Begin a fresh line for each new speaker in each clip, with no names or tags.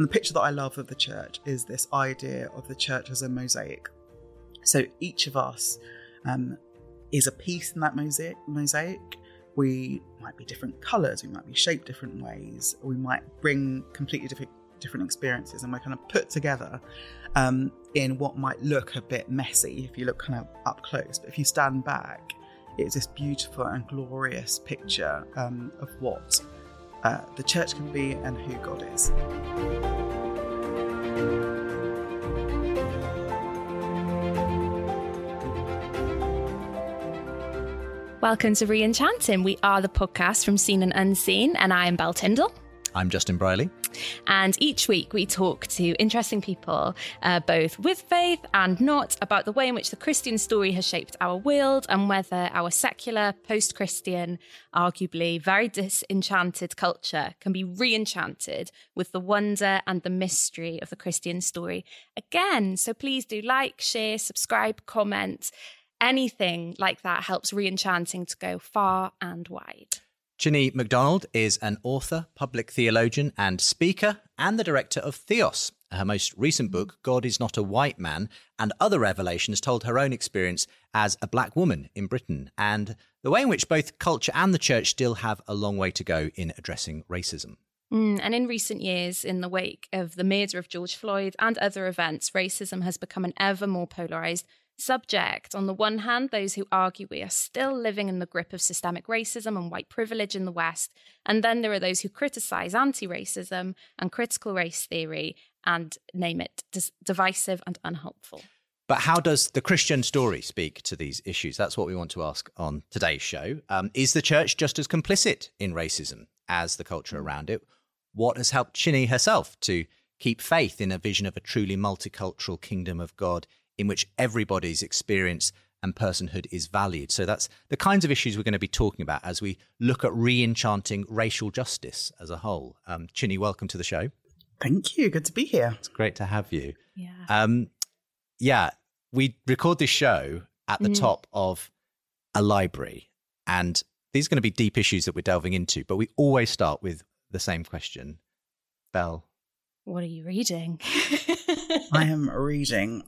And the picture that I love of the church is this idea of the church as a mosaic. So each of us um, is a piece in that mosaic. Mosaic. We might be different colours. We might be shaped different ways. We might bring completely different different experiences, and we're kind of put together um, in what might look a bit messy if you look kind of up close. But if you stand back, it's this beautiful and glorious picture um, of what uh, the church can be and who God is.
Welcome to Reenchanting. We are the podcast from Seen and Unseen, and I am Belle Tindall.
I'm Justin Brierley.
And each week we talk to interesting people, uh, both with faith and not, about the way in which the Christian story has shaped our world and whether our secular, post Christian, arguably very disenchanted culture can be re enchanted with the wonder and the mystery of the Christian story again. So please do like, share, subscribe, comment anything like that helps reenchanting to go far and wide.
Chine McDonald is an author, public theologian, and speaker, and the director of Theos. Her most recent book, God is Not a White Man, and Other Revelations, told her own experience as a black woman in Britain and the way in which both culture and the church still have a long way to go in addressing racism.
Mm, and in recent years, in the wake of the murder of George Floyd and other events, racism has become an ever more polarized subject. On the one hand, those who argue we are still living in the grip of systemic racism and white privilege in the West. And then there are those who criticize anti racism and critical race theory and name it dis- divisive and unhelpful.
But how does the Christian story speak to these issues? That's what we want to ask on today's show. Um, is the church just as complicit in racism as the culture around it? What has helped Chine herself to keep faith in a vision of a truly multicultural kingdom of God in which everybody's experience and personhood is valued. So that's the kinds of issues we're going to be talking about as we look at re-enchanting racial justice as a whole. Um, Chine, welcome to the show.
Thank you. Good to be here.
It's great to have you.
Yeah.
Um, yeah, we record this show at the mm. top of a library, and these are going to be deep issues that we're delving into. But we always start with the same question, Belle.
What are you reading?
I am reading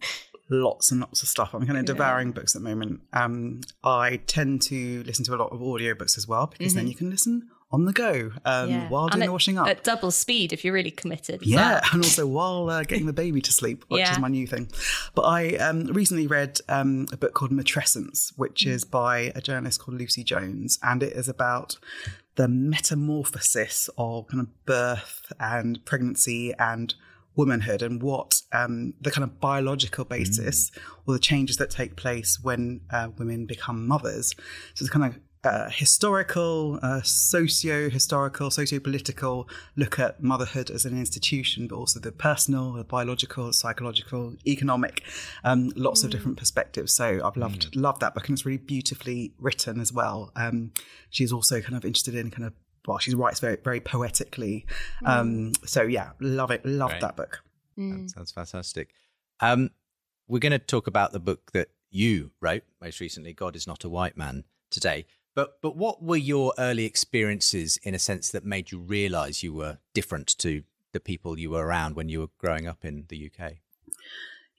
lots and lots of stuff. I'm kind of devouring books at the moment. Um, I tend to listen to a lot of audiobooks as well because mm-hmm. then you can listen on the go um, yeah. while doing the washing up.
At double speed if you're really committed.
Yeah, and also while uh, getting the baby to sleep, which yeah. is my new thing. But I um, recently read um, a book called Matrescence, which mm. is by a journalist called Lucy Jones, and it is about the metamorphosis of kind of birth and pregnancy and womanhood and what um, the kind of biological basis mm. or the changes that take place when uh, women become mothers. So it's kind of uh, historical, uh, socio historical, socio political look at motherhood as an institution, but also the personal, the biological, psychological, economic, um, lots mm. of different perspectives. So I've loved mm. loved that book, and it's really beautifully written as well. Um, she's also kind of interested in kind of well, she writes very very poetically. Mm. Um, so yeah, love it, love that book.
Mm. That sounds fantastic. Um, we're going to talk about the book that you wrote most recently, "God Is Not a White Man," today. But but what were your early experiences in a sense that made you realise you were different to the people you were around when you were growing up in the UK?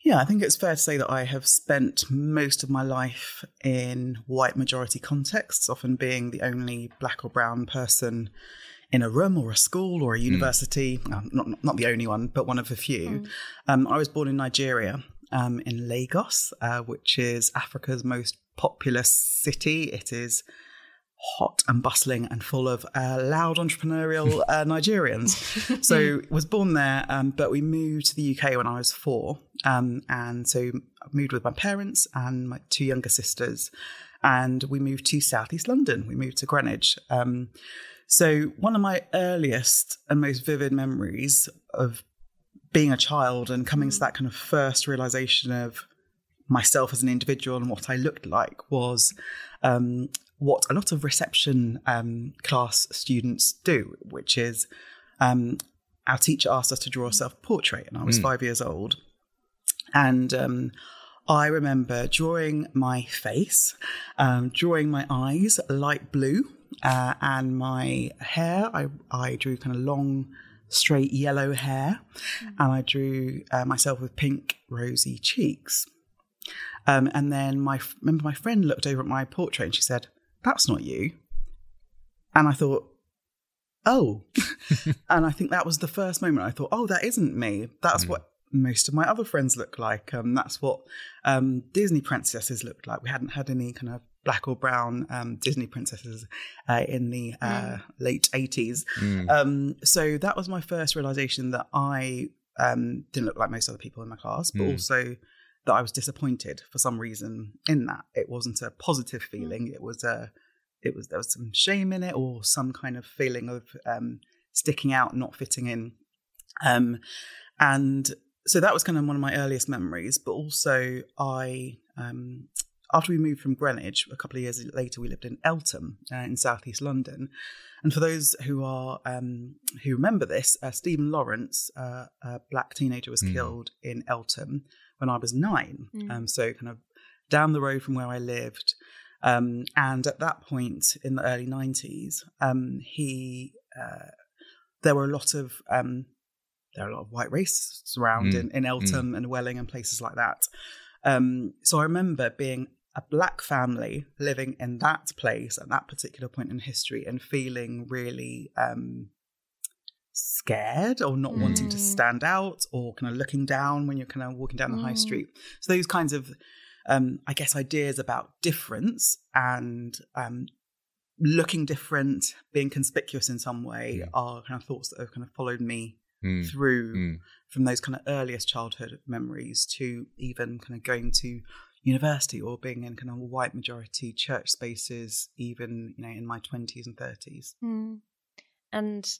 Yeah, I think it's fair to say that I have spent most of my life in white majority contexts, often being the only black or brown person in a room or a school or a hmm. university. Mm. Um, not, not the only one, but one of a few. Mm. Um, I was born in Nigeria, um, in Lagos, uh, which is Africa's most populous city. It is hot and bustling and full of uh, loud entrepreneurial uh, Nigerians. so was born there, um, but we moved to the UK when I was four, um, and so I moved with my parents and my two younger sisters, and we moved to southeast London. We moved to Greenwich. Um, so one of my earliest and most vivid memories of being a child and coming to that kind of first realization of myself as an individual and what I looked like was um, what a lot of reception um, class students do, which is um, our teacher asked us to draw a self portrait, and I was mm. five years old. And um, I remember drawing my face, um, drawing my eyes light blue, uh, and my hair. I, I drew kind of long straight yellow hair, and I drew uh, myself with pink rosy cheeks. Um, and then my remember my friend looked over at my portrait and she said, "That's not you." And I thought, "Oh," and I think that was the first moment I thought, "Oh, that isn't me. That's what most of my other friends look like. Um, that's what um, Disney princesses looked like. We hadn't had any kind of black or brown um, Disney princesses uh, in the uh, mm. late 80s. Mm. Um, so that was my first realization that I um, didn't look like most other people in my class, but mm. also that I was disappointed for some reason in that. It wasn't a positive mm. feeling. It was a, it was there was some shame in it or some kind of feeling of um, sticking out, not fitting in. Um, and so that was kind of one of my earliest memories. But also, I um, after we moved from Greenwich, a couple of years later, we lived in Eltham uh, in southeast London. And for those who are um, who remember this, uh, Stephen Lawrence, uh, a black teenager, was mm. killed in Eltham when I was nine. Mm. Um, so kind of down the road from where I lived. Um, and at that point in the early 90s, um, he uh, there were a lot of um, there are a lot of white racists around mm. in, in Eltham mm. and Welling and places like that. Um, so I remember being a black family living in that place at that particular point in history and feeling really um, scared or not mm. wanting to mm. stand out or kind of looking down when you're kind of walking down the mm. high street. So those kinds of, um, I guess, ideas about difference and um, looking different, being conspicuous in some way yeah. are kind of thoughts that have kind of followed me mm. through mm. from those kind of earliest childhood memories to even kind of going to university or being in kind of white majority church spaces even you know in my 20s and 30s
mm. and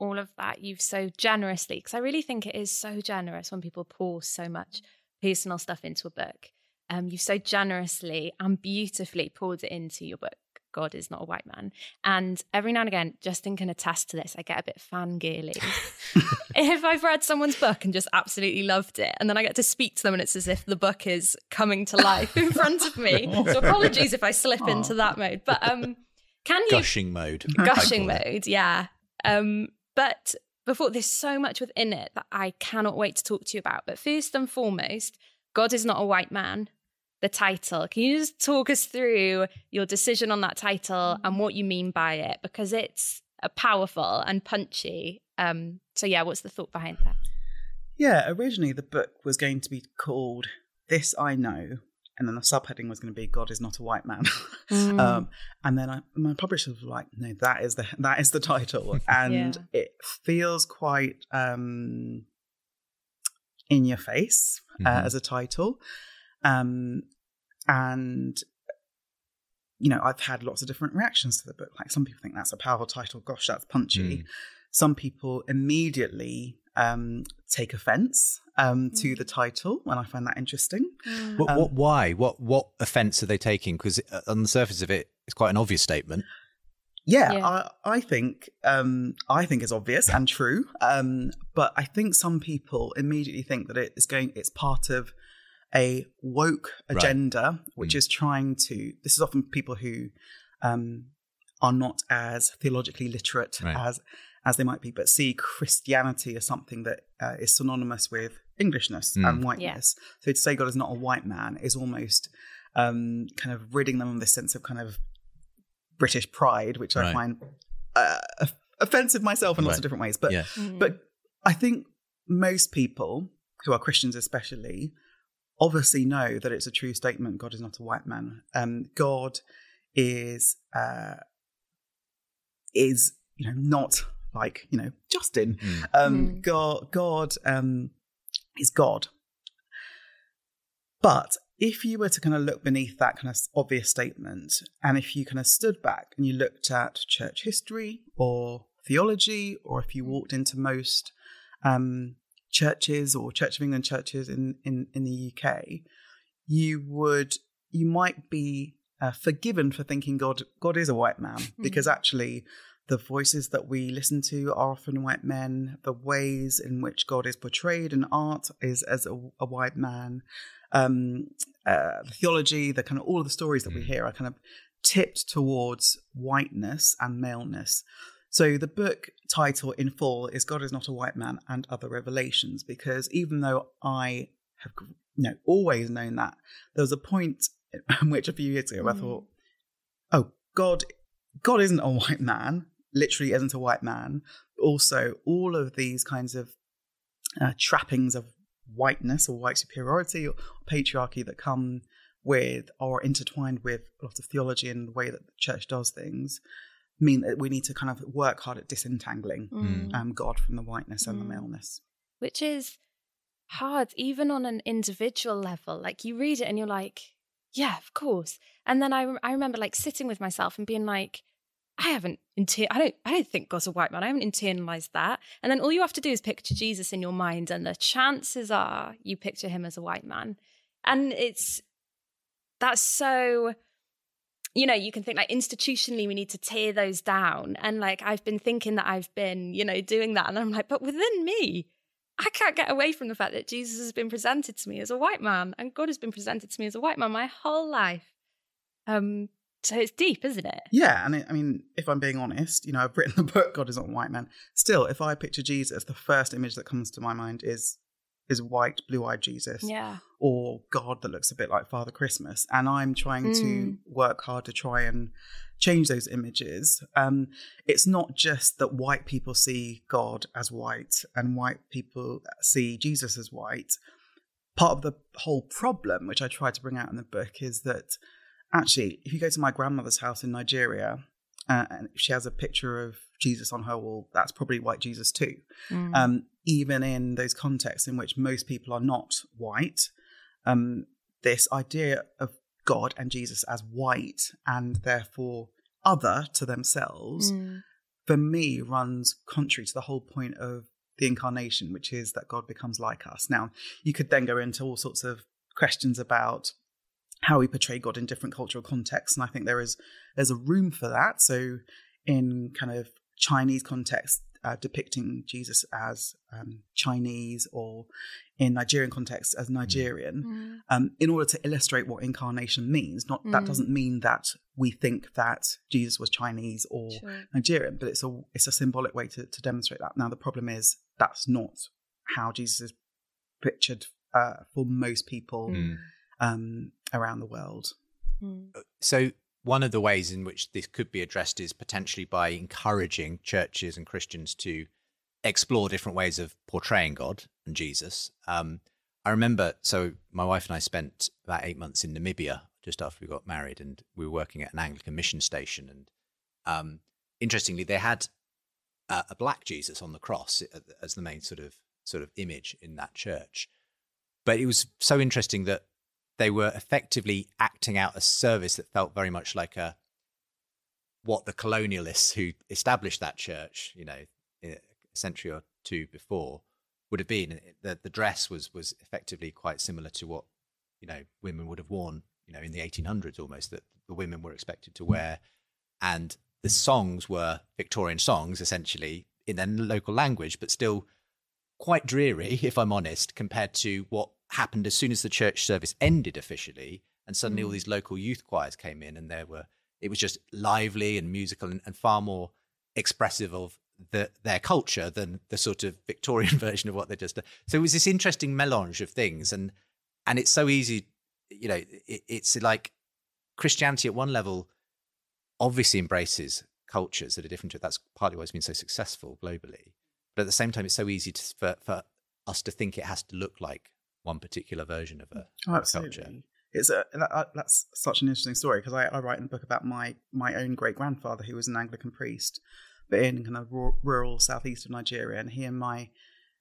all of that you've so generously because i really think it is so generous when people pour so much personal stuff into a book um, you've so generously and beautifully poured it into your book God is not a white man. And every now and again, Justin can attest to this. I get a bit fangirly if I've read someone's book and just absolutely loved it, and then I get to speak to them, and it's as if the book is coming to life in front of me. So apologies if I slip Aww. into that mode. But um, can you
gushing mode?
Gushing mode, yeah. Um, but before there's so much within it that I cannot wait to talk to you about. But first and foremost, God is not a white man the title. Can you just talk us through your decision on that title and what you mean by it? Because it's powerful and punchy. Um, so, yeah, what's the thought behind that?
Yeah, originally the book was going to be called This I Know, and then the subheading was going to be God is not a white man. Mm. um, and then I, my publisher was like, no, that is the that is the title, and yeah. it feels quite um, in your face uh, mm-hmm. as a title. Um, and you know, I've had lots of different reactions to the book. Like some people think that's a powerful title. Gosh, that's punchy. Mm. Some people immediately um, take offence um, mm. to the title, and I find that interesting.
Mm. What, what, why? What what offence are they taking? Because uh, on the surface of it, it's quite an obvious statement.
Yeah, yeah. I, I, think um, I think it's obvious and true, um, but I think some people immediately think that it is going. It's part of a woke agenda, right. which mm. is trying to. This is often people who um, are not as theologically literate right. as as they might be, but see Christianity as something that uh, is synonymous with Englishness mm. and whiteness. Yeah. So to say God is not a white man is almost um, kind of ridding them of this sense of kind of British pride, which right. I find uh, offensive myself in lots of different ways. But yeah. mm. but I think most people who are Christians, especially, obviously know that it's a true statement. God is not a white man. Um, God is uh, is you know not like you know Justin. Mm. Um, mm. God God um, is God. But if you were to kind of look beneath that kind of obvious statement, and if you kind of stood back and you looked at church history or theology, or if you walked into most um, churches or Church of England churches in, in, in the UK, you would you might be uh, forgiven for thinking God God is a white man because actually the voices that we listen to are often white men. The ways in which God is portrayed in art is as a, a white man. Um, uh, the theology, the kind of all of the stories that we mm. hear are kind of tipped towards whiteness and maleness. So the book title in full is God is not a white man and other revelations because even though I have you know always known that there was a point in which a few years ago I
Mm.
thought oh God God isn't a white man literally isn't a white man also all of these kinds of uh, trappings of whiteness or white superiority or patriarchy that come with or intertwined with a lot of theology and the way that the church does things mean that we need to kind of work hard at disentangling
Mm.
um, God from the whiteness and the
Mm.
maleness.
which is hard even on an individual level like you read it and you're like yeah of course and then i, rem- I remember like sitting with myself and being like i haven't inter- i don't i don't think god's a white man. I haven't internalized that. And then all you have to do is picture jesus in your mind and the chances are you picture him as a white man. And it's that's so you know you can think like institutionally we need to tear those down. And like i've been thinking that i've been you know doing that. And i'm like but within me I can't get away from the fact that Jesus has been presented to me as a white man and God has been presented to me as a white man my whole life. Um, so it's deep, isn't it?
Yeah, and it, I mean, if I'm being honest, you know, I've written the book "God is not white man." Still, if I picture Jesus, the first image that comes to my mind is is white, blue-eyed Jesus,
Yeah.
or God that looks a bit like Father Christmas, and I'm trying to
Mm.
work hard to try and change those images. Um, it's not just that white people see God as white and white people see Jesus as white. Part of the whole problem, which I try to bring out in the book, is that actually, if you go to my grandmother's house in Nigeria, uh, and she has a picture of Jesus on her wall, that's probably white Jesus too
Mm.
um, even in those contexts in which most people are not white, um, this idea of God and Jesus as white and therefore other to themselves,
Mm.
for me, runs contrary to the whole point of the incarnation, which is that God becomes like us. Now, you could then go into all sorts of questions about how we portray God in different cultural contexts, and I think there is there's a room for that. So, in kind of Chinese context, uh, depicting Jesus as um, Chinese, or in Nigerian context as Nigerian,
Mm.
um, in order to illustrate what incarnation means. Not that
Mm.
doesn't mean that we think that Jesus was Chinese or
Sure.
Nigerian, but it's a it's a symbolic way to, to demonstrate that. Now the problem is that's not how Jesus is pictured uh, for most people
Mm.
Um, around the world.
Mm.
So, one of the ways in which this could be addressed is potentially by encouraging churches and Christians to explore different ways of portraying God and Jesus. Um, I remember, so my wife and I spent about eight months in Namibia just after we got married, and we were working at an Anglican mission station. And um, interestingly, they had a, a black Jesus on the cross as the main sort of sort of image in that church. But it was so interesting that they were effectively acting out a service that felt very much like a what the colonialists who established that church, you know, a century or two before, would have been. The the dress was was effectively quite similar to what you know women would have worn, you know, in the 1800s almost that the women were expected to wear, and the songs were Victorian songs essentially in their local language, but still quite dreary, if I'm honest, compared to what happened as soon as the church service ended officially, and suddenly all mm. these local youth choirs came in, and there were it was just lively and musical and, and far more expressive of the, their culture than the sort of Victorian version of what they just. Did. So it was this interesting melange of things, and and it's so easy, you know, it, it's like Christianity at one level obviously embraces cultures that are different to it. That's partly why it's been so successful globally. But at the same time, it's so easy to, for, for us to think it has to look like one particular version of a,
Oh,
a culture.
It's a that, that's such an interesting story because I, I write in the book about my my own great grandfather who was an Anglican priest, but in kind of rural southeast of Nigeria, and he and my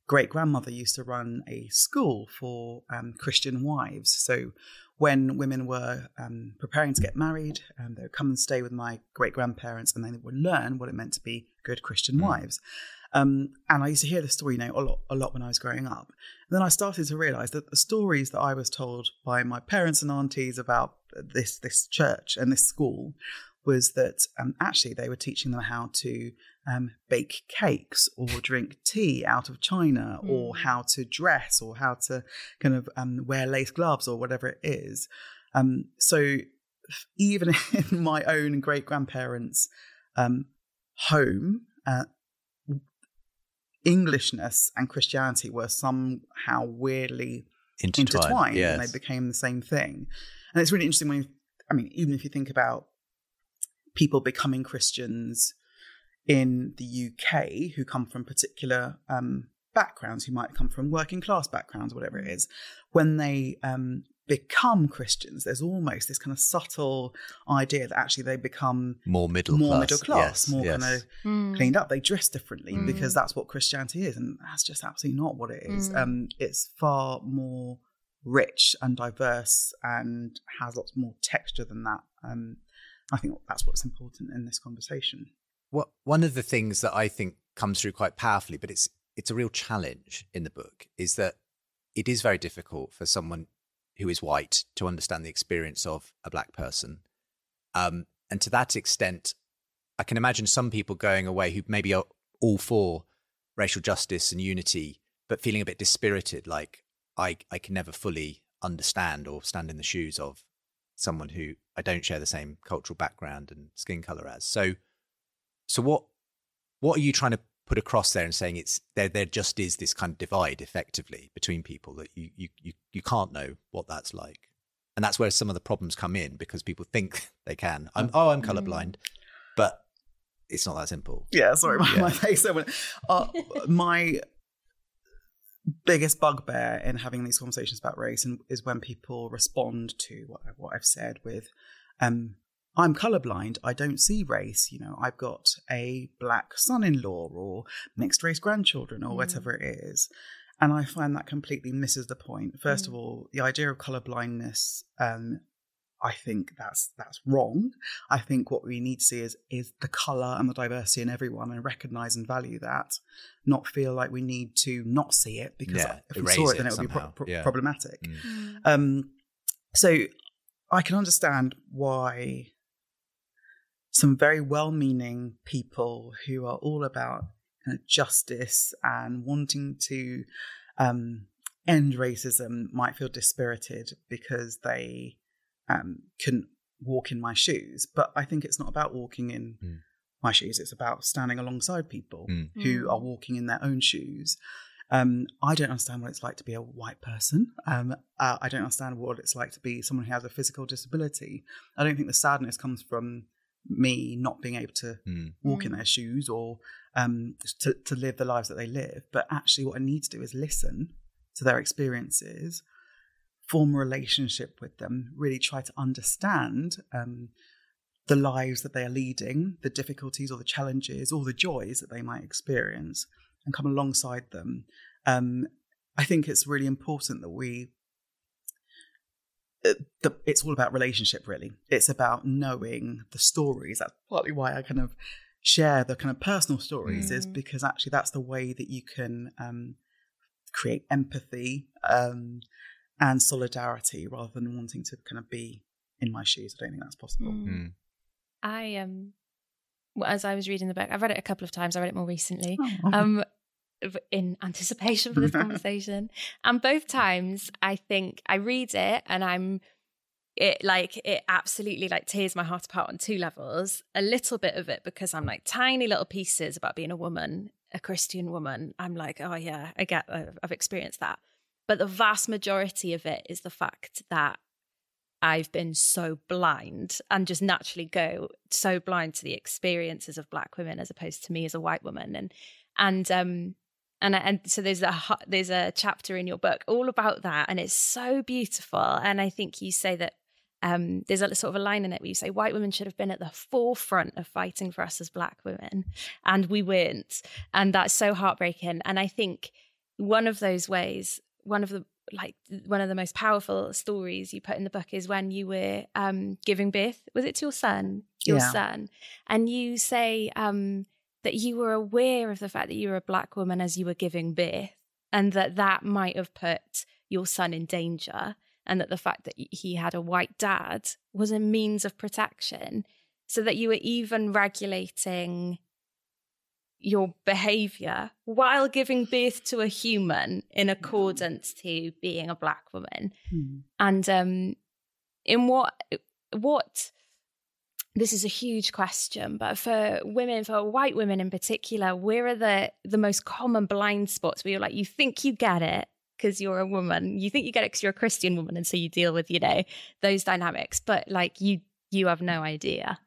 great grandmother used to run a school for um, Christian wives. So when women were um, preparing to get married, um, they would come and stay with my great grandparents, and they would learn what it meant to be good Christian
Mm.
wives. Um, and I used to hear this story, you know, a lot, a lot when I was growing up. And then I started to realize that the stories that I was told by my parents and aunties about this this church and this school was that um, actually they were teaching them how to um, bake cakes or drink tea out of china or
Mm.
how to dress or how to kind of um, wear lace gloves or whatever it is. Um, so even in my own great grandparents' um, home, uh, Englishness and Christianity were somehow weirdly
Intertwined.
intertwined
yes.
and they became the same thing. And it's really interesting when you, I mean, even if you think about people becoming Christians in the UK who come from particular um, backgrounds, who might come from working class backgrounds, whatever it is, when they um, become Christians, there's almost this kind of subtle idea that actually they become
more middle
more
class.
middle class,
Yes,
more
yes.
kind of
Mm.
cleaned up. They dress differently
Mm.
because that's what Christianity is, and that's just absolutely not what it is.
Mm.
Um, it's far more rich and diverse and has lots more texture than that. Um, I think that's what's important in this conversation.
What one of the things that I think comes through quite powerfully, but it's it's a real challenge in the book, is that it is very difficult for someone who is white to understand the experience of a black person. Um, and to that extent, I can imagine some people going away who maybe are all for racial justice and unity, but feeling a bit dispirited, like I, I can never fully understand or stand in the shoes of someone who I don't share the same cultural background and skin color as. So, so what what are you trying to put across there and saying it's there there just is this kind of divide effectively between people that you you you, you can't know what that's like. And that's where some of the problems come in because people think they can. I'm oh I'm colorblind. But it's not that simple.
Yeah, sorry, my,
Yeah.
my face. Uh, my biggest bugbear in having these conversations about race and, is when people respond to what, I- what I've said with, um, "I'm colorblind. I don't see race. You know, I've got a black son-in-law or mixed race grandchildren or
Mm.
whatever it is." And I find that completely misses the point. First
Mm.
of all, the idea of colorblindness, um, I think that's that's wrong. I think what we need to see is is the colour and the diversity in everyone and recognise and value that, not feel like we need to not see it because
Yeah,
if we saw it,
it
then it would be pro- pro-
Yeah.
problematic.
Mm.
Mm.
Um, so I can understand why some very well-meaning people who are all about kind of justice and wanting to um, end racism might feel dispirited because they um, couldn't walk in my shoes. But I think it's not about walking in
Mm.
my shoes; it's about standing alongside people
Mm.
who
Mm.
are walking in their own shoes. Um, I don't understand what it's like to be a white person. Um, uh, I don't understand what it's like to be someone who has a physical disability. I don't think the sadness comes from me not being able to
Mm.
walk in
Mm.
their shoes or um, to, to live the lives that they live. But actually, what I need to do is listen to their experiences, form a relationship with them, really try to understand um, the lives that they are leading, the difficulties or the challenges or the joys that they might experience, and come alongside them. Um, I think it's really important that we. Uh, the, it's all about relationship, really. It's about knowing the stories. That's partly why I kind of share the kind of personal stories, is
Mm.
because actually that's the way that you can um, create empathy um, and solidarity rather than wanting to kind of be in my shoes. I don't think that's possible.
Mm.
Mm.
I um, well, as I was reading the book, I've read it a couple of times. I read it more recently.
Oh.
um in anticipation for this conversation. And both times i think i read it and i'm it like it absolutely like tears my heart apart on two levels. A little bit of it because i'm like tiny little pieces about being a woman a christian woman. I'm like oh yeah i get I've- i've experienced that. But the vast majority of it is the fact that I've been so blind and just naturally go so blind to the experiences of black women as opposed to me as a white woman. And and um and and so there's a there's a chapter in your book all about that and it's so beautiful. And I think you say that um there's a sort of a line in it where you say white women should have been at the forefront of fighting for us as black women and we weren't. And that's so heartbreaking. And I think one of those ways one of the like one of the most powerful stories you put in the book is when you were um giving birth. Was it to your son? Your
Yeah.
son. And you say um that you were aware of the fact that you were a black woman as you were giving birth and that that might have put your son in danger and that the fact that he had a white dad was a means of protection so that you were even regulating your behavior while giving birth to a human in accordance to being a black woman
Hmm.
and um in what what this is a huge question, but for women, for white women in particular, where are the the most common blind spots where you're like, you think you get it because you're a woman, you think you get it because you're a Christian woman, and so you deal with, you know, those dynamics, but like you you have no idea.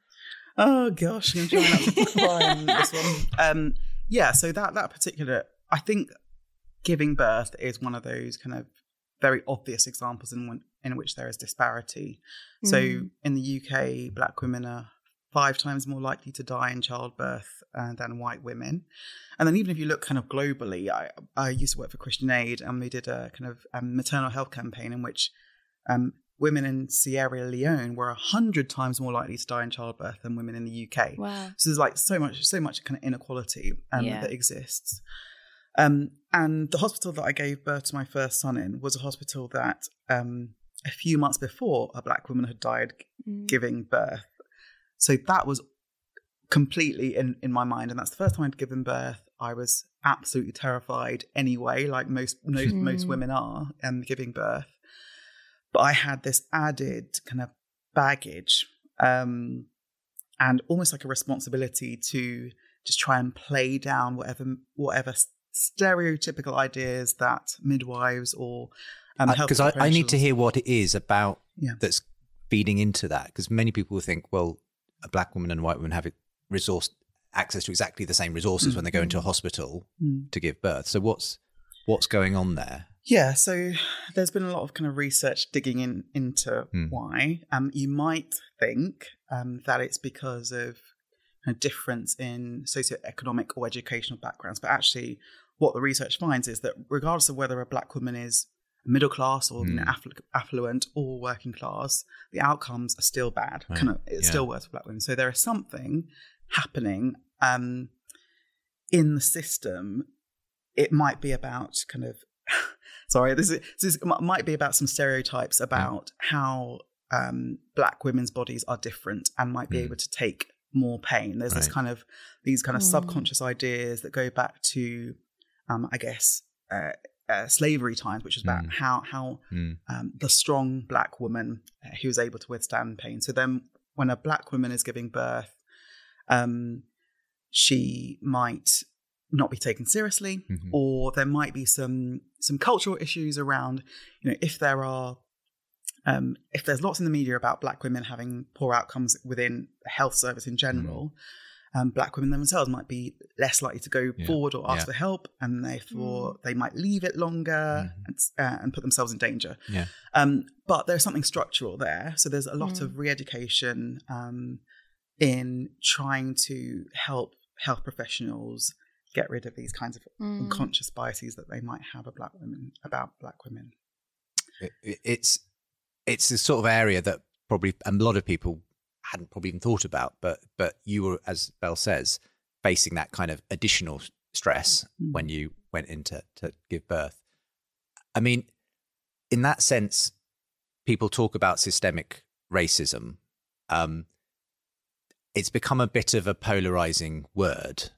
Oh gosh, I'm trying not to cry on this one. Um, yeah, so that that particular, I think, giving birth is one of those kind of very obvious examples in one, in which there is disparity. So
Mm.
in the UK, black women are five times more likely to die in childbirth uh, than white women. And then even if you look kind of globally, I, I used to work for Christian Aid and we did a kind of um, maternal health campaign in which um, women in Sierra Leone were a hundred times more likely to die in childbirth than women in the UK.
Wow.
So there's like so much, so much kind of inequality um,
Yeah.
that exists. Um, and the hospital that I gave birth to my first son in was a hospital that um, a few months before a black woman had died
Mm.
giving birth. So that was completely in, in my mind. And that's the first time I'd given birth. I was absolutely terrified anyway, like most most, most
Mm.
women are um, giving birth. But I had this added kind of baggage um, and almost like a responsibility to just try and play down whatever whatever stereotypical ideas that midwives or
because I, I need to hear what it is about
Yeah.
that's feeding into that because many people think well a black woman and a white woman have resource access to exactly the same resources when they go into a hospital
Mm.
to give birth so what's what's going on there
Yeah, so there's been a lot of kind of research digging in into
Hmm.
why. Um, you might think um, that it's because of a difference in socioeconomic or educational backgrounds, but actually, what the research finds is that regardless of whether a black woman is middle class or you know,
Hmm.
afflu- affluent or working class, the outcomes are still bad.
Right.
Kind of, it's
Yeah.
still worse for black women. So there is something happening um, in the system. It might be about kind of sorry, this is, this is, might be about some stereotypes about how um, black women's bodies are different and might be
Mm.
able to take more pain. There's this kind of these kind of
Mm.
subconscious ideas that go back to, um, I guess, uh, uh, slavery times, which is about
Mm.
how how
Mm.
um, the strong black woman uh, who is able to withstand pain. So then, when a black woman is giving birth, um, she might not be taken seriously,
Mhm.
or there might be some some cultural issues around, you know, if there are. Um, if there's lots in the media about black women having poor outcomes within the health service in general, um, black women themselves might be less likely to go
Yeah.
forward or ask
Yeah.
for help, and therefore they might leave it longer
Mhm.
and, uh, and put themselves in danger.
yeah
Um, but there's something structural there. So there's a lot
Mm.
of re-education um, in trying to help health professionals get rid of these kinds of
Mm.
unconscious biases that they might have about black women about black women.
it, it- it's it's the sort of area that probably a lot of people hadn't probably even thought about but but you were as Belle says facing that kind of additional stress
Mm.
when you went in to, to give birth i mean in that sense people talk about systemic racism um it's become a bit of a polarizing word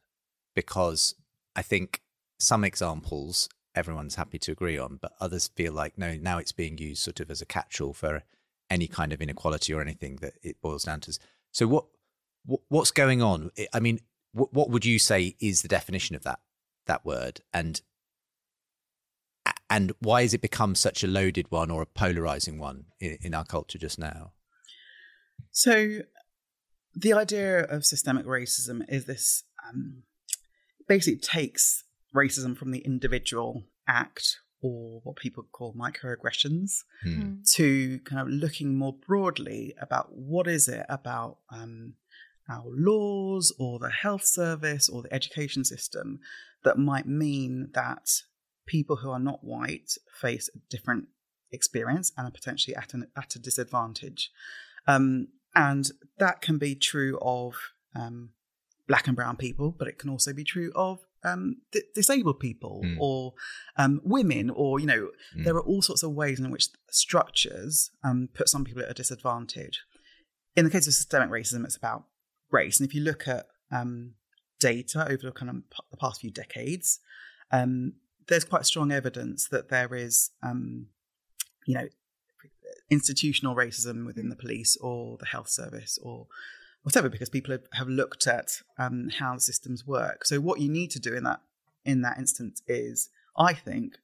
because i think some examples everyone's happy to agree on, but others feel like no, now it's being used sort of as a catch-all for any kind of inequality or anything that it boils down to. So what, what what's going on? I- mean, what, what would you say is the definition of that that word, and and why has it become such a loaded one or a polarizing one in, in our culture just now?
So the idea of systemic racism is this um, basically takes racism from the individual act or what people call microaggressions.
Mm.
to kind of looking more broadly about what is it about um, our laws or the health service or the education system that might mean that people who are not white face a different experience and are potentially at, an, at a disadvantage. Um, and that can be true of um, black and brown people, but it can also be true of um, di- disabled people
Mm.
or um, women, or you know,
Mm.
there are all sorts of ways in which structures um, put some people at a disadvantage. In the case of systemic racism, it's about race, and if you look at um, data over kind of p- the past few decades, um, there's quite strong evidence that there is, um, you know, institutional racism within the police or the health service or whatever because people have, have looked at um, how the systems work. So what you need to do in that in that instance is, I think,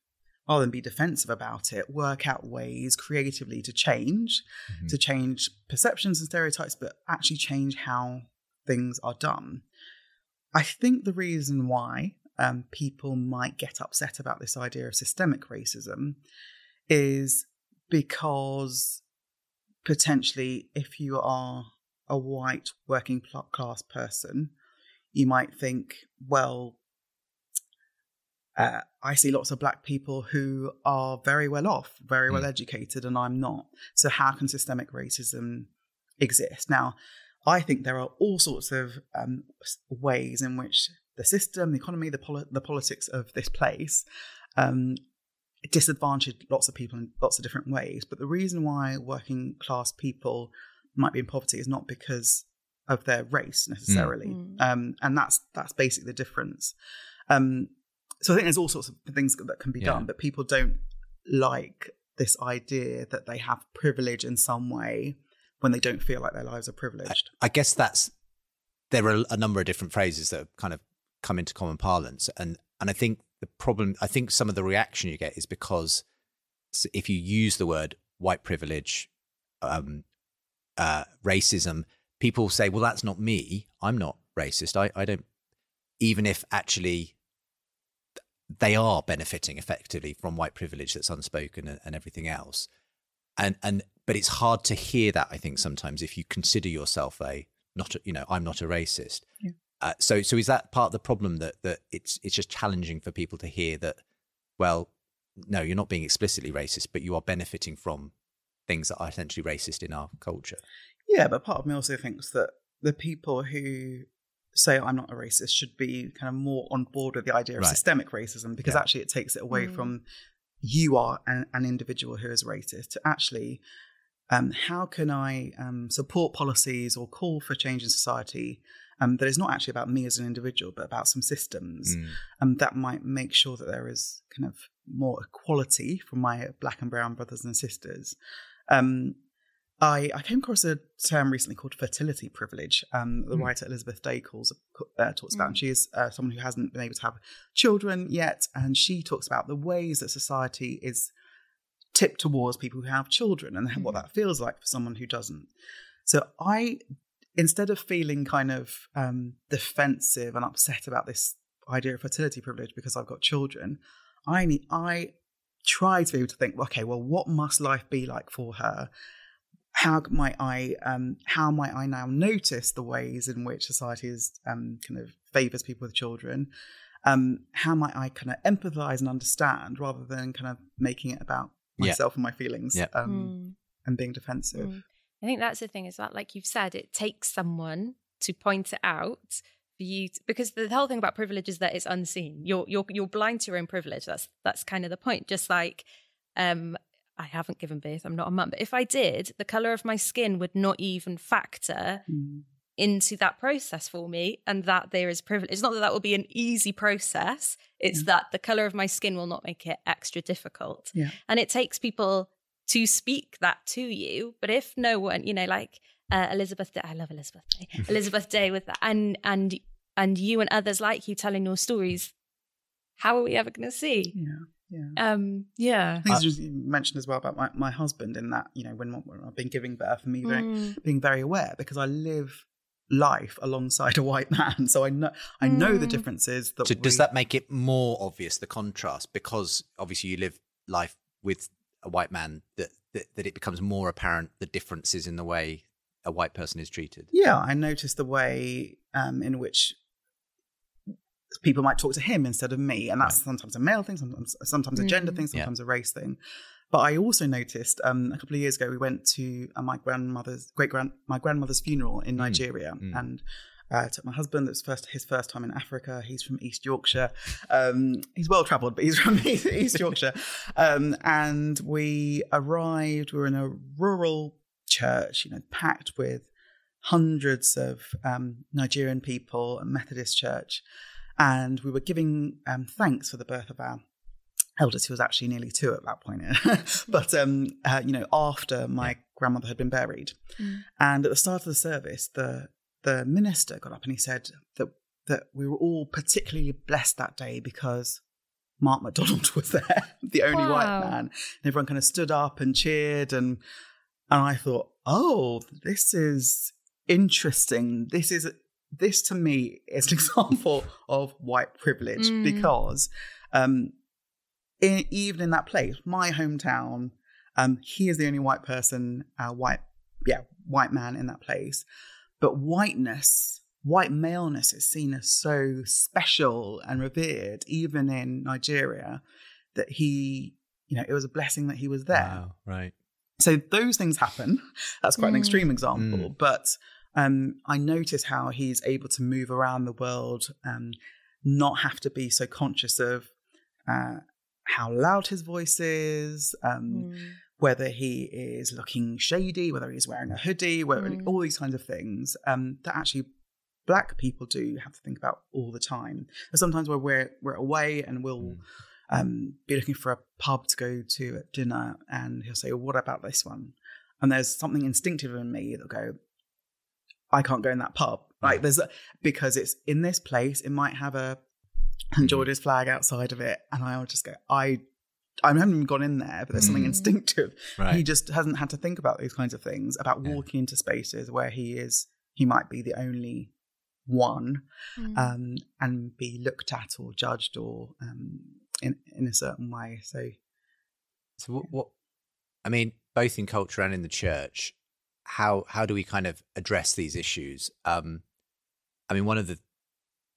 rather than be defensive about it, work out ways creatively to change, mm-hmm. to change perceptions and stereotypes, but actually change how things are done. I think the reason why um, people might get upset about this idea of systemic racism is because potentially, if you are a white working class person, you might think, well, uh, I see lots of black people who are very well off, very well mm. educated, and I'm not. So, how can systemic racism exist? Now, I think there are all sorts of um, ways in which the system, the economy, the, poli- the politics of this place um, disadvantage lots of people in lots of different ways. But the reason why working class people might be in poverty is not because of their race necessarily, mm. um, and that's that's basically the difference. Um, so I think there's all sorts of things that can be yeah. done, but people don't like this idea that they have privilege in some way when they don't feel like their lives are privileged.
I, I guess that's there are a number of different phrases that have kind of come into common parlance, and and I think the problem, I think some of the reaction you get is because if you use the word white privilege, um, uh, racism, people say, well, that's not me. I'm not racist. I, I don't, even if actually they are benefiting effectively from white privilege that's unspoken and, and, everything else. And and but it's hard to hear that I think sometimes if you consider yourself a not a, you know I'm not a racist. Yeah. Uh, so so is that part of the problem that that it's it's just challenging for people to hear that well no you're not being explicitly racist but you are benefiting from things that are essentially racist in our culture.
Yeah, but part of me also thinks that the people who say I'm not a racist should be kind of more on board with the idea of right. systemic racism because yeah. actually it takes it away mm. from you are an, an, individual who is racist to actually um, how can I um, support policies or call for change in society um, that is not actually about me as an individual but about some systems mm. Um, that might make sure that there is kind of more equality for my black and brown brothers and sisters. Um, I, I came across a term recently called fertility privilege. Um, the mm. writer Elizabeth Day calls uh, talks about, mm. and she is uh, someone who hasn't been able to have children yet, and she talks about the ways that society is tipped towards people who have children and mm. what that feels like for someone who doesn't. So I, instead of feeling kind of um, defensive and upset about this idea of fertility privilege because I've got children, I need I try to be able to think, okay, well, what must life be like for her? how might I um, how might I now notice the ways in which society is um, kind of favors people with children? Um, how might I kind of empathize and understand rather than kind of making it about myself yeah. and my feelings yeah. mm. and being defensive? Mm.
I think that's the thing is that, like you've said, it takes someone to point it out you because the whole thing about privilege is that it's unseen. You're you're you're blind to your own privilege. That's that's kind of the point. Just like um, I haven't given birth, I'm not a mum. But if I did, the colour of my skin would not even factor mm. into that process for me. And that there is privilege. It's not that that will be an easy process, it's yeah. that the colour of my skin will not make it extra difficult.
Yeah.
And it takes people to speak that to you. But if no one, you know, like uh, Elizabeth Day, I love Elizabeth Day, Elizabeth Day with that, and, and, and you and others like you telling your stories, how are we ever going to see?
Yeah. Yeah.
Um, yeah.
I think uh, you mentioned as well about my, my husband in that, you know, when, when I've been giving birth and me very, mm. being very aware because I live life alongside a white man. So I know I know the mm. differences that
So we... does that make it more obvious the contrast because obviously you live life with a white man that, that that it becomes more apparent the differences in the way a white person is treated?
Yeah, I noticed the way um, in which people might talk to him instead of me, and that's right. sometimes a male thing, sometimes sometimes a gender mm. thing, sometimes yeah. a race thing. But I also noticed um, a couple of years ago we went to uh, my grandmother's great grand my grandmother's funeral in mm. Nigeria, mm. and uh, took my husband. It was first his first time in Africa. He's from East Yorkshire. Um, he's well travelled, but he's from East Yorkshire. Um, and we arrived. We were in a rural church, you know, packed with hundreds of um, Nigerian people, a Methodist church and we were giving um, thanks for the birth of our eldest, who was actually nearly two at that point. but um, uh, you know, after my grandmother had been buried, mm. and at the start of the service, the the minister got up and he said that that we were all particularly blessed that day because Mark McDonald was there, the only
Wow.
white man. And everyone kind of stood up and cheered and and I thought, oh, this is interesting. This is this to me is an example of white privilege
Mm.
because um in, even in that place, my hometown, um, he is the only white person, uh, white, yeah, white man in that place. But whiteness, white maleness is seen as so special and revered, even in Nigeria, that he, you know, it was a blessing that he was there.
Wow, right.
So those things happen. That's quite an
Mm.
extreme example,
Mm.
but um, I notice how he's able to move around the world, um, not have to be so conscious of uh, how loud his voice is, um,
Mm.
whether he is looking shady, whether he's wearing a hoodie, whether
Mm.
all these kinds of things um, that actually black people do have to think about all the time. And sometimes where we're we're away and we'll
Mm.
Um, be looking for a pub to go to at dinner, and he'll say, well, "What about this one?" And there's something instinctive in me that'll go, "I can't go in that pub." Like
Mm.
there's a, because it's in this place. It might have a
Mm.
Jordan's flag outside of it, and I'll just go, "I." I haven't even gone in there, but there's something
Mm.
instinctive.
Right.
He just hasn't had to think about these kinds of things, about
Yeah.
walking into spaces where he is, he might be the only one,
Mm.
um, and be looked at or judged or um, in in a certain way. So
So what, what I mean, both in culture and in the church, how how do we kind of address these issues? Um, I mean, one of the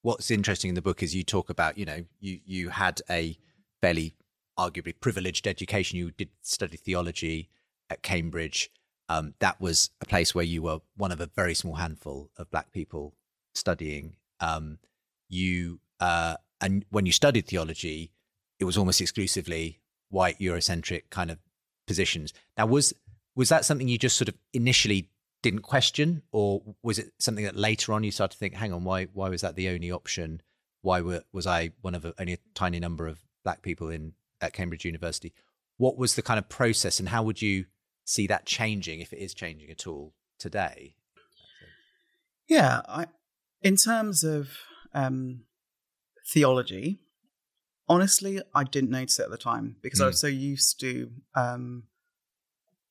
what's interesting in the book is you talk about, you know, you you had a fairly arguably privileged education. You did study theology at Cambridge. Um, that was a place where you were one of a very small handful of black people studying. Um, you uh, and when you studied theology, it was almost exclusively white Eurocentric kind of positions. Now, was was that something you just sort of initially didn't question, or was it something that later on you started to think, "Hang on, why why was that the only option? Why were, was I one of a, only a tiny number of black people in at Cambridge University?" What was the kind of process, and how would you see that changing if it is changing at all today?
yeah, I, in terms of um, theology, honestly, I didn't notice it at the time because I was so used to um,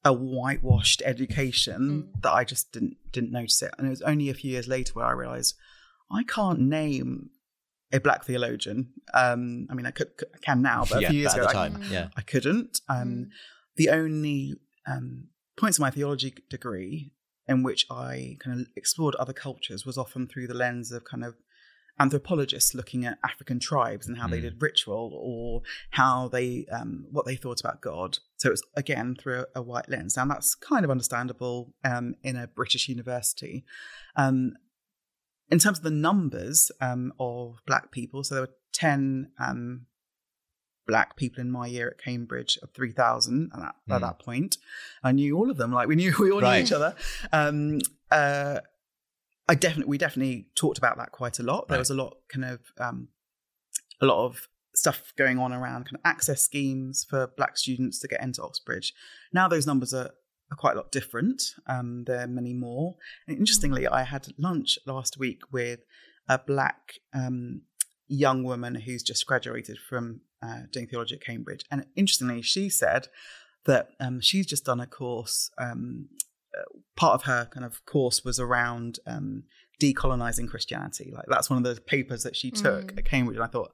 a whitewashed education
Mm.
that I just didn't didn't notice it. And it was only a few years later where I realised I can't name a black theologian. Um, I mean, I could I can now, but a few years
but
ago,
at the
I,
time,
Mm.
yeah,
I couldn't. Um,
Mm.
The only um, points of my theology degree in which I kind of explored other cultures was often through the lens of kind of anthropologists looking at African tribes and how they
Mm.
did ritual or how they um, what they thought about God. So it was again through a, a white lens. Now that's kind of understandable um, in a British university. Um, in terms of the numbers um, of black people, so there were ten um, black people in my year at Cambridge of 3,000 at, that- at
Mm.
that point. I knew all of them, like we knew we all knew each other. Um, uh, I definitely, we definitely talked about that quite a lot. There
Right.
was a lot kind of, um, a lot of stuff going on around kind of access schemes for black students to get into Oxbridge. Now those numbers are, are quite a lot different. Um, there are many more. And interestingly, I had lunch last week with a black um, young woman who's just graduated from uh, doing theology at Cambridge. And interestingly, she said that um, she's just done a course. Um, part of her kind of course was around um, decolonizing Christianity. Like that's one of the papers that she took
Mm.
at Cambridge. And I thought,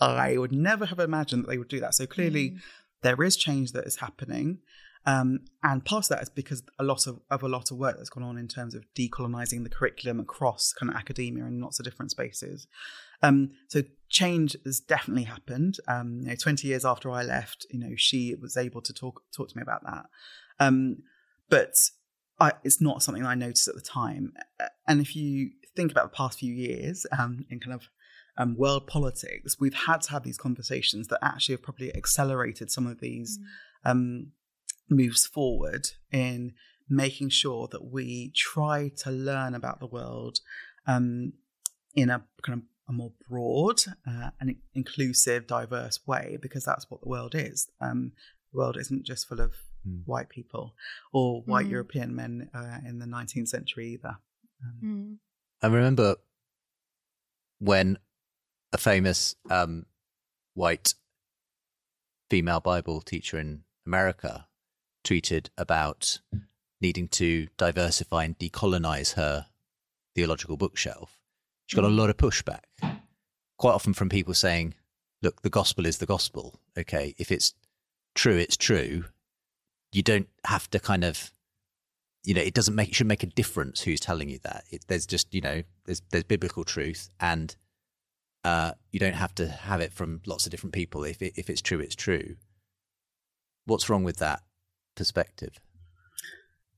I would never have imagined that they would do that. So clearly,
Mm.
there is change that is happening. Um, and part of that is because a lot of, of a lot of work that's gone on in terms of decolonizing the curriculum across kind of academia in lots of different spaces. Um, so change has definitely happened. Um, you know, 20 years after I left, you know, she was able to talk talk to me about that. Um, but I, it's not something I noticed at the time. And if you think about the past few years um, in kind of um, world politics, we've had to have these conversations that actually have probably accelerated some of these um, moves forward in making sure that we try to learn about the world um, in a kind of a more broad uh, and inclusive, diverse way, because that's what the world is. Um, the world isn't just full of
Mm.
white people or white
Mm.
European men uh, in the 19th century either. Um,
Mm.
I remember when a famous um, white female Bible teacher in America tweeted about needing to diversify and decolonize her theological bookshelf. She got a lot of pushback, quite often from people saying, look, the gospel is the gospel. Okay, if it's true, it's true. You don't have to kind of, you know, it doesn't make, it should make a difference who's telling you that. It, there's just, you know, there's, there's biblical truth and uh, you don't have to have it from lots of different people. If, it, if it's true, it's true. What's wrong with that perspective?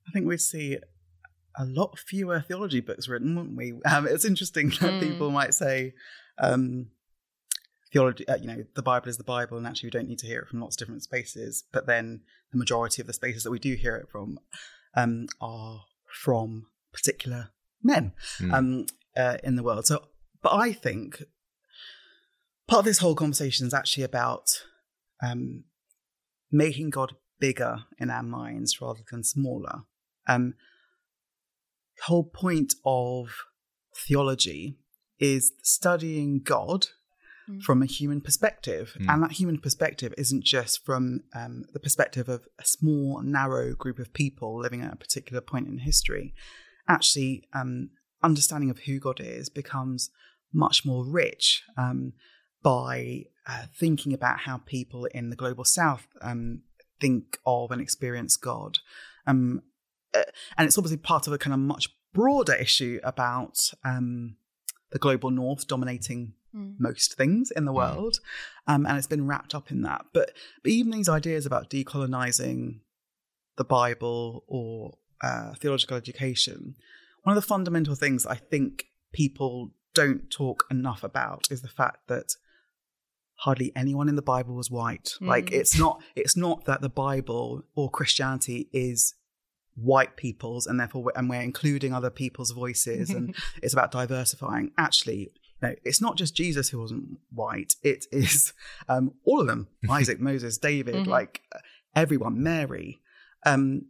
I think we'd see a lot fewer theology books written, wouldn't we? Um, it's interesting that mm. people might say, um, theology, uh, you know, the Bible is the Bible, and actually we don't need to hear it from lots of different spaces. But then the majority of the spaces that we do hear it from um, are from particular men mm. um, uh, in the world. So, but I think part of this whole conversation is actually about um, making God bigger in our minds rather than smaller. Um, the whole point of theology is studying God mm. from a human perspective. Mm. And that human perspective isn't just from um, the perspective of a small, narrow group of people living at a particular point in history. Actually, um, understanding of who God is becomes much more rich um, by uh, thinking about how people in the global south um, think of and experience God. Um, uh, and it's obviously part of a kind of much broader issue about um, the global north dominating mm. most things in the world. Um, and it's been wrapped up in that. But, but even these ideas about decolonizing the Bible or uh, theological education, one of the fundamental things I think people don't talk enough about is the fact that hardly anyone in the Bible was white. Mm. Like it's not it's not that the Bible or Christianity is white people's and therefore we're, and we're including other people's voices and it's about diversifying. Actually, no, it's not just Jesus who wasn't white. It is um, all of them: Isaac, Moses, David, mm-hmm. like everyone, Mary. Um,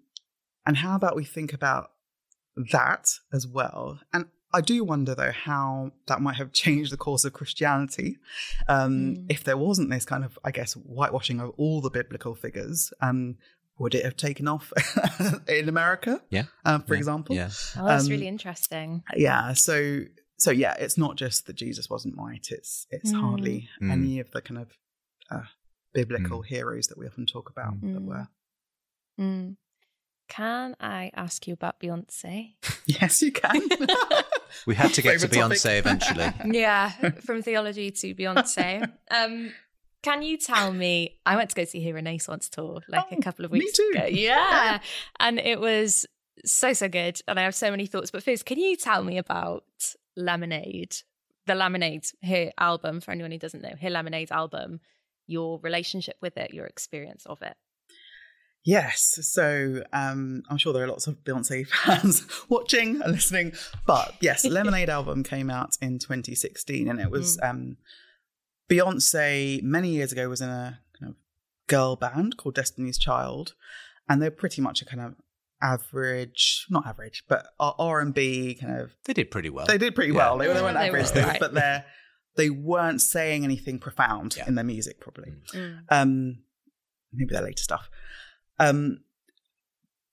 and how about we think about that as well? And I do wonder, though, how that might have changed the course of Christianity um, mm. if there wasn't this kind of, I guess, whitewashing of all the biblical figures. Um, would it have taken off in America?
Yeah,
um, for
yeah.
example.
Yeah,
oh, that's um, really interesting.
Yeah, so so yeah, it's not just that Jesus wasn't white. It's it's mm. hardly mm. any of the kind of uh, biblical mm. heroes that we often talk about that were.
Mm. Can I ask you about Beyonce?
yes, you can.
we had to get to Beyonce eventually.
yeah, from theology to Beyonce. Um, can you tell me? I went to go see her Renaissance tour like oh, a couple of weeks ago. Yeah. And it was so, so good. And I have so many thoughts. But first, can you tell me about Lemonade, the Lemonade, her album, for anyone who doesn't know, her Lemonade album, your relationship with it, your experience of it?
Yes, so um, I'm sure there are lots of Beyonce fans watching and listening. But yes, Lemonade album came out in 2016, and it was mm. um, Beyonce many years ago was in a kind of girl band called Destiny's Child, and they're pretty much a kind of average, not average, but R and B kind of.
They did pretty well.
They did pretty yeah. well. They, they weren't they average, were, right. but they they weren't saying anything profound yeah. in their music, probably. Mm. Um, maybe their later stuff. Um,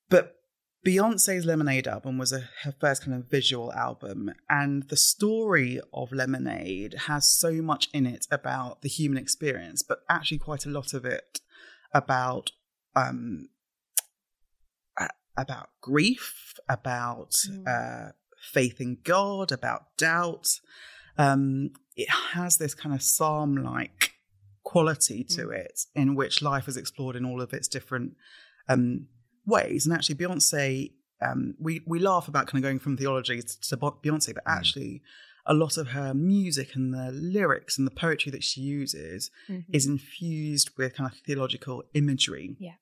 but Beyonce's Lemonade album was a, her first kind of visual album, and the story of Lemonade has so much in it about the human experience, but actually quite a lot of it about um, about grief, about mm. uh, faith in God, about doubt. Um, it has this kind of psalm-like quality to mm. it in which life is explored in all of its different um, ways. And actually, Beyonce, um, we we laugh about kind of going from theology to Beyonce, but mm. actually, a lot of her music and the lyrics and the poetry that she uses mm-hmm. is infused with kind of theological imagery.
Yeah.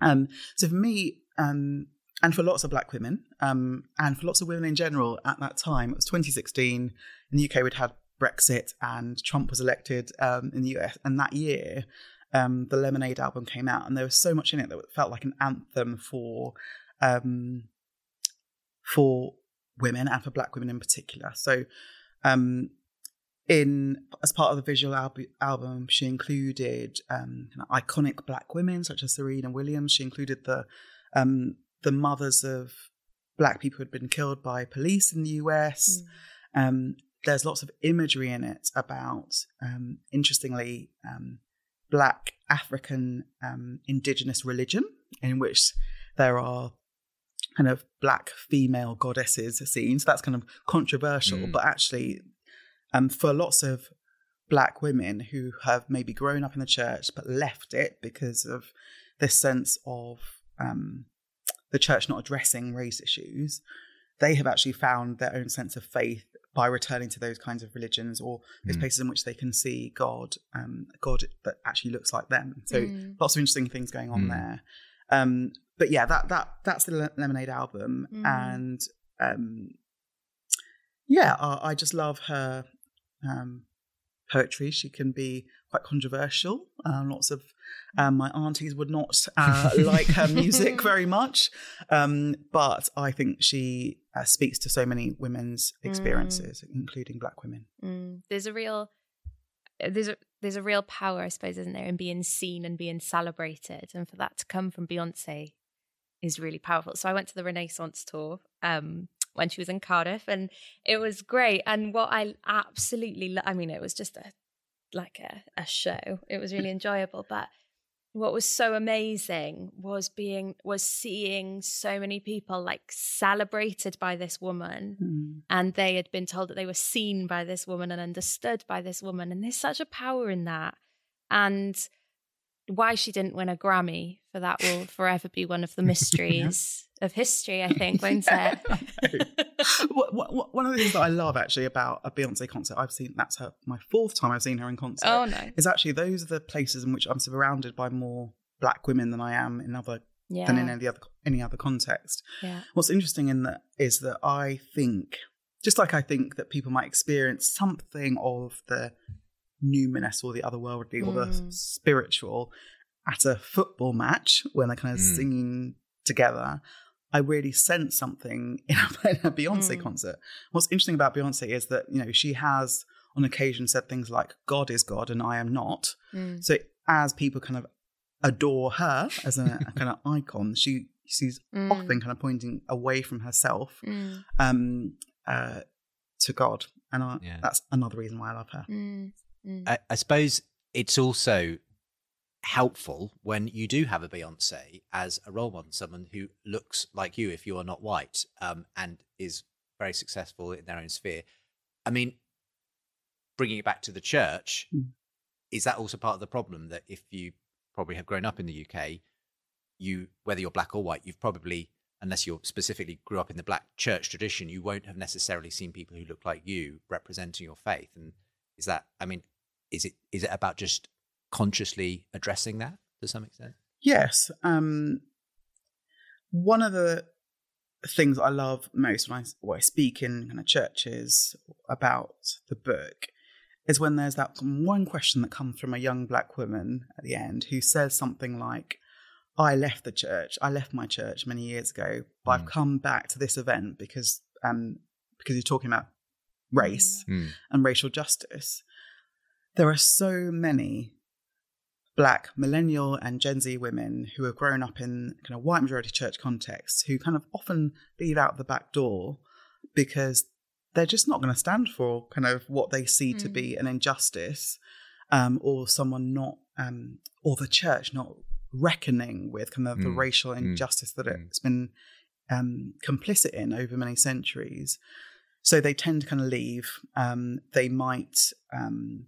Um, so for me, um, and for lots of black women, um, and for lots of women in general at that time, it was 2016. In the UK, we'd had Brexit and Trump was elected um, in the US. And that year, um, the Lemonade album came out, and there was so much in it that it felt like an anthem for um, for women and for black women in particular. So, um, in as part of the visual al- album, she included um, iconic black women such as Serena Williams. She included the um, the mothers of black people who had been killed by police in the US. Mm. Um, there's lots of imagery in it about, um, interestingly, um, black African um, indigenous religion, in which there are kind of black female goddesses seen. So that's kind of controversial, mm. but actually, um, for lots of black women who have maybe grown up in the church but left it because of this sense of um, the church not addressing race issues, they have actually found their own sense of faith by returning to those kinds of religions or those mm. places in which they can see God, um, God that actually looks like them. So mm. lots of interesting things going on mm. there. Um, but yeah, that that that's the Lemonade album, mm. and um, yeah, I, I, just love her um, poetry. She can be quite controversial. Um, lots of um, my aunties would not uh, like her music very much, um, but I think she uh, speaks to so many women's experiences, mm. including Black women.
Mm. There's a real there's a there's a real power, I suppose, isn't there, in being seen and being celebrated, and for that to come from Beyonce is really powerful. So I went to the Renaissance tour um, when she was in Cardiff, and it was great. And what I absolutely, lo- I mean, it was just a like a, a show. It was really enjoyable, but what was so amazing was being was seeing so many people like celebrated by this woman mm. and they had been told that they were seen by this woman and understood by this woman and there's such a power in that and why she didn't win a Grammy for that will forever be one of the mysteries of history, I think, won't it?
one of the things that I love actually about a Beyonce concert, I've seen that's her my fourth time I've seen her in concert.
Oh no.
Is actually those are the places in which I'm surrounded by more black women than I am in other yeah. than in any other any other context.
Yeah.
What's interesting in that is that I think just like I think that people might experience something of the numinous or the otherworldly mm. or the mm. spiritual at a football match when they're kind of mm. singing together. I really sense something in a, in a Beyonce mm. concert. What's interesting about Beyonce is that you know she has on occasion said things like "God is God and I am not." Mm. So as people kind of adore her as a, a kind of icon, she she's mm. often kind of pointing away from herself mm. um, uh, to God, and I, yeah. that's another reason why I love her.
Mm. Mm.
I, I suppose it's also helpful when you do have a Beyonce as a role model, someone who looks like you if you are not white um, and is very successful in their own sphere. I mean, bringing it back to the church, mm. is that also part of the problem that if you probably have grown up in the UK, you whether you're black or white, you've probably unless you're specifically grew up in the black church tradition, you won't have necessarily seen people who look like you representing your faith. And is that, I mean, is it is it about just consciously addressing that to some extent?
Yes. Um, one of the things I love most when I, when I speak in kind of churches about the book is when there's that one question that comes from a young black woman at the end who says something like, I left the church. I left my church many years ago, but mm. I've come back to this event because um because you're talking about race mm. and racial justice. There are so many black millennial and Gen Z women who have grown up in kind of white majority church contexts who kind of often leave out the back door because they're just not going to stand for kind of what they see mm. to be mm. an injustice um, or someone not um, or the church not reckoning with kind of mm. the racial mm. injustice mm. that it's been um, complicit in over many centuries. So they tend to kind of leave. Um, they might um,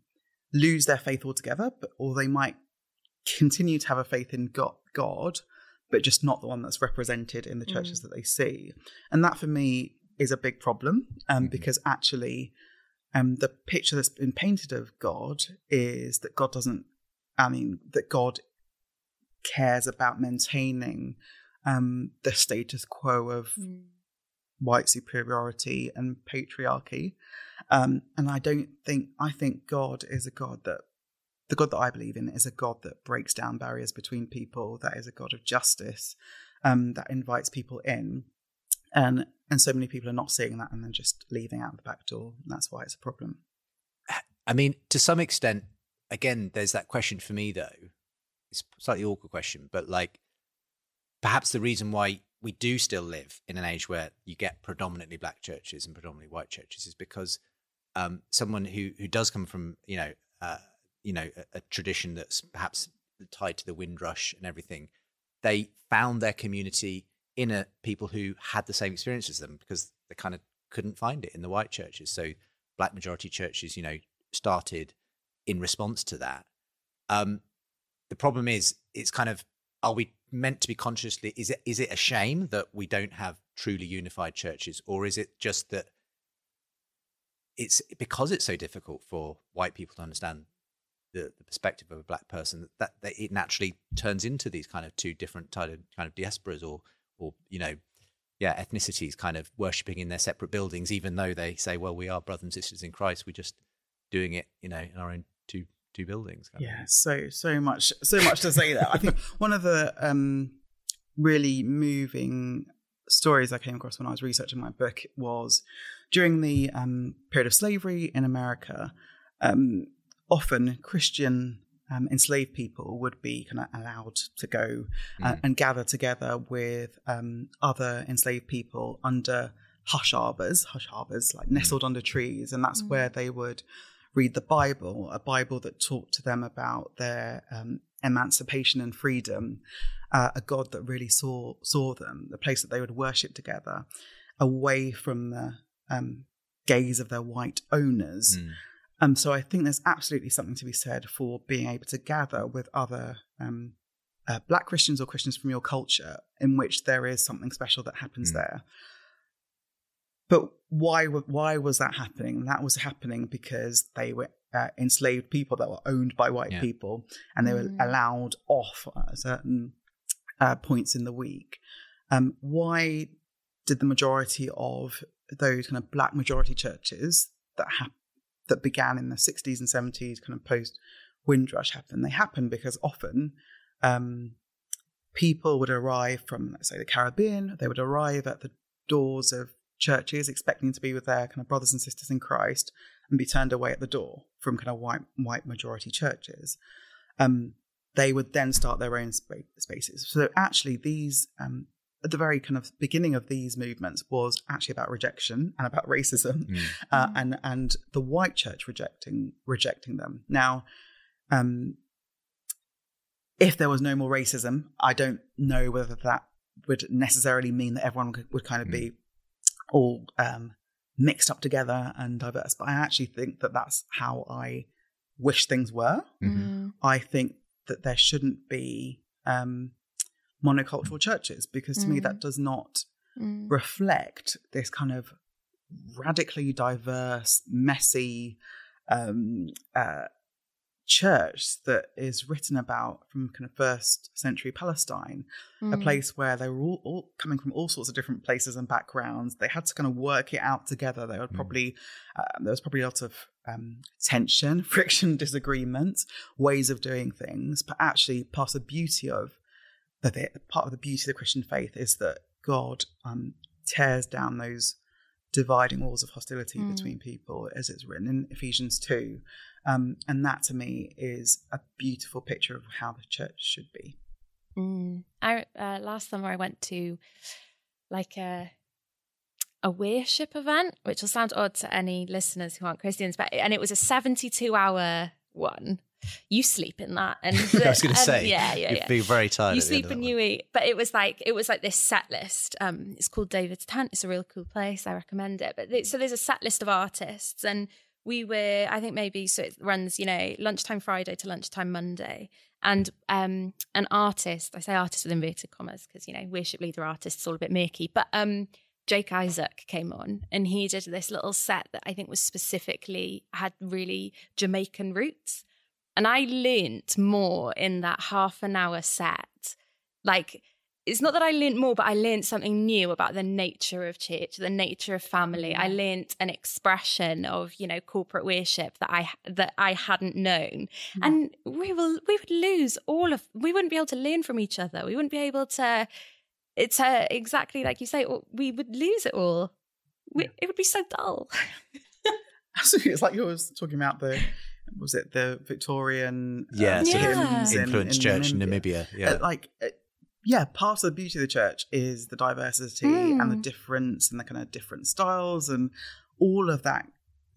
lose their faith altogether, but, or they might continue to have a faith in God, God, but just not the one that's represented in the churches mm. that they see. And that for me is a big problem um, mm-hmm. because actually, um, the picture that's been painted of God is that God doesn't, I mean, that God cares about maintaining um, the status quo of mm. white superiority and patriarchy. Um, and I don't think, I think God is a God that, the God that I believe in is a God that breaks down barriers between people, that is a God of justice, um, that invites people in. and and so many people are not seeing that and then just leaving out the back door. And that's why it's a problem.
I mean, to some extent, again, there's that question for me though. It's slightly awkward question, but like perhaps the reason why we do still live in an age where you get predominantly black churches and predominantly white churches is because um, someone who who does come from you know uh, you know a, a, tradition that's perhaps tied to the Windrush and everything, they found their community in a people who had the same experience as them because they kind of couldn't find it in the white churches. So black majority churches, you know, started in response to that. Um, the problem is, it's kind of are we meant to be consciously? Is it is it a shame that we don't have truly unified churches, or is it just that it's because it's so difficult for white people to understand the, the perspective of a black person that, that it naturally turns into these kind of two different kind of kind of diasporas or or you know yeah ethnicities kind of worshipping in their separate buildings even though they say well we are brothers and sisters in christ we're just doing it you know in our own two two buildings
yeah so so much so much to say there. I think one of the um really moving stories i came across when i was researching my book was during the um, period of slavery in america um, often christian um, enslaved people would be kind of allowed to go uh, mm. and gather together with um, other enslaved people under hush arbors, hush arbors like mm. nestled under trees, and that's mm. where they would read the Bible, a Bible that talked to them about their um, emancipation and freedom, uh, a God that really saw saw them, the place that they would worship together, away from the um, gaze of their white owners. Um, so I think there's absolutely something to be said for being able to gather with other um, uh, Black Christians or Christians from your culture in which there is something special that happens mm. there. But why why was that happening? That was happening because they were uh, enslaved people that were owned by white yeah. people, and they were mm. allowed off at certain uh, points in the week. Um, why did the majority of those kind of black majority churches that ha- that began in the 60s and 70s, kind of post Windrush happen. They happen because often um, people would arrive from, let's say, the Caribbean. They would arrive at the doors of churches expecting to be with their kind of brothers and sisters in Christ and be turned away at the door from kind of white white majority churches. Um, they would then start their own sp- spaces. So actually, these um, at the very kind of beginning of these movements was actually about rejection and about racism, mm. Uh, and and the white church rejecting rejecting them. Now, um, if there was no more racism, I don't know whether that would necessarily mean that everyone would, would kind of mm. be all um, mixed up together and diverse. But I actually think that that's how I wish things were. Mm-hmm. I think that there shouldn't be. Um, monocultural churches because to mm. me that mm. does not mm. reflect this kind of radically diverse, messy um, uh, church that is written about from kind of first century Palestine, mm. a place where they were all, all, coming from all sorts of different places and backgrounds. They had to kind of work it out together. They would mm. probably uh, there was probably a lot of um, tension, friction, disagreement, ways of doing things, but actually part of the beauty of that it, part of the beauty of the Christian faith is that God um, tears down those dividing walls of hostility mm. between people, as it's written in Ephesians 2. Um, and that to me is a beautiful picture of how the church should be.
Mm. I uh, last summer I went to like a a worship event, which will sound odd to any listeners who aren't Christians, but and it was a seventy-two hour one, you sleep in that and
i was going to say yeah yeah, you'd be very tired
you sleep and you eat but it was like it was like this set list um it's called david's tent. It's a real cool place. I recommend it. But so there's a set list of artists and we were i think maybe so it runs you know lunchtime friday to lunchtime monday. And um an artist i say artist with inverted commas because you know worship leader artists all a bit murky but um Jake Isaac came on and he did this little set that I think was specifically had really Jamaican roots. And I learnt more in that half an hour set. Like, it's not that I learnt more, but I learnt something new about the nature of church, the nature of family. I learnt an expression of, you know, corporate worship that I that I hadn't known, yeah. and we will we would lose all of. We wouldn't be able to learn from each other. We wouldn't be able to it's uh, exactly like you say. We would lose it all. We. It would be so dull.
Absolutely, it's like you was talking about the was it the Victorian uh,
Yeah,
sort of
hymns
influenced
in
church in
Namibia.
Namibia. Yeah.
Uh, like uh, yeah part of the beauty of the church is the diversity and the
Mm.
difference and the kind of different styles and all of that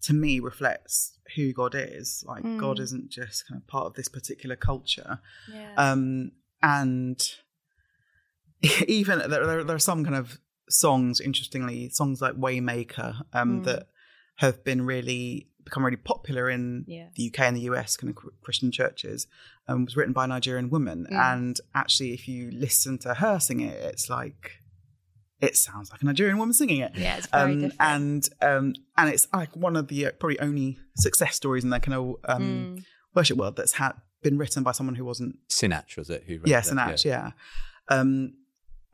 to me reflects who god is like god
Mm.
isn't just kind of part of this particular culture
Yeah.
um and even there, there, there are some kind of songs interestingly songs like waymaker um
Mm.
that have been really become really popular in
yeah.
the UK and the US kind of Christian churches um, was written by a Nigerian woman.
Mm.
And actually, if you listen to her sing it, it's like it sounds like a Nigerian woman singing it.
Yeah, it's very
Um,
different.
and um, and it's like one of the uh, probably only success stories in that kind of um,
Mm.
worship world that's had been written by someone who wasn't
Sinach was it? Who wrote
yeah,
that?
Sinach, yeah. Um,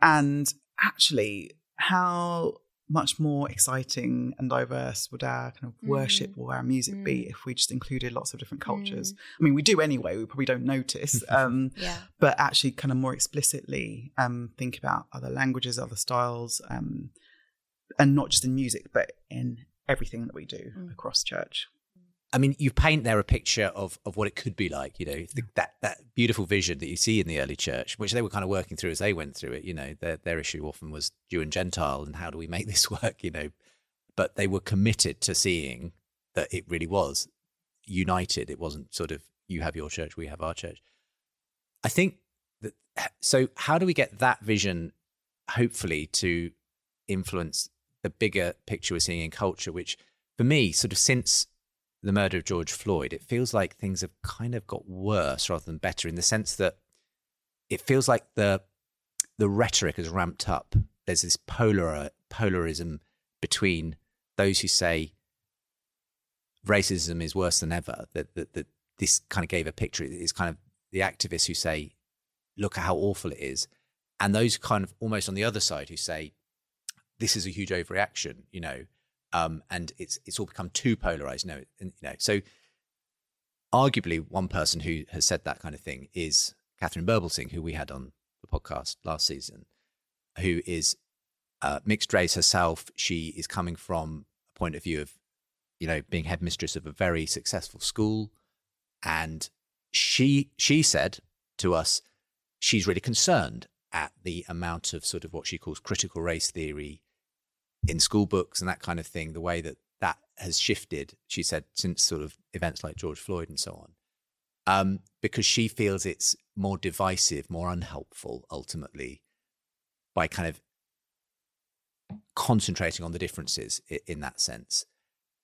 and actually, how much more exciting and diverse would our kind of
Mm.
worship or our music be
Mm.
if we just included lots of different cultures? I mean, we do anyway. We probably don't notice, um,
Yeah.
but actually, kind of more explicitly um, think about other languages, other styles, um, and not just in music, but in everything that we do
Mm.
across church.
I mean, you paint there a picture of, of what it could be like, you know, the, that, that beautiful vision that you see in the early church, which they were kind of working through as they went through it. You know, their, their issue often was Jew and Gentile and how do we make this work, you know. But they were committed to seeing that it really was united. It wasn't sort of you have your church, we have our church. I think that, so how do we get that vision, hopefully, to influence the bigger picture we're seeing in culture, which for me, sort of since the murder of George Floyd, it feels like things have kind of got worse rather than better in the sense that it feels like the the rhetoric has ramped up. There's this polar polarism between those who say racism is worse than ever. That that, that this kind of gave a picture. It's kind of the activists who say, "Look at how awful it is," and those kind of almost on the other side who say, "This is a huge overreaction," you know, um, and it's it's all become too polarized. No, you know, so arguably one person who has said that kind of thing is Katharine Birbalsingh, who we had on the podcast last season, who is uh, mixed race herself. She is coming from a point of view of, you know, being headmistress of a very successful school, and she she said to us, she's really concerned at the amount of sort of what she calls critical race theory in school books and that kind of thing, the way that that has shifted, she said, since sort of events like George Floyd and so on, um, because she feels it's more divisive, more unhelpful ultimately by kind of concentrating on the differences in that sense.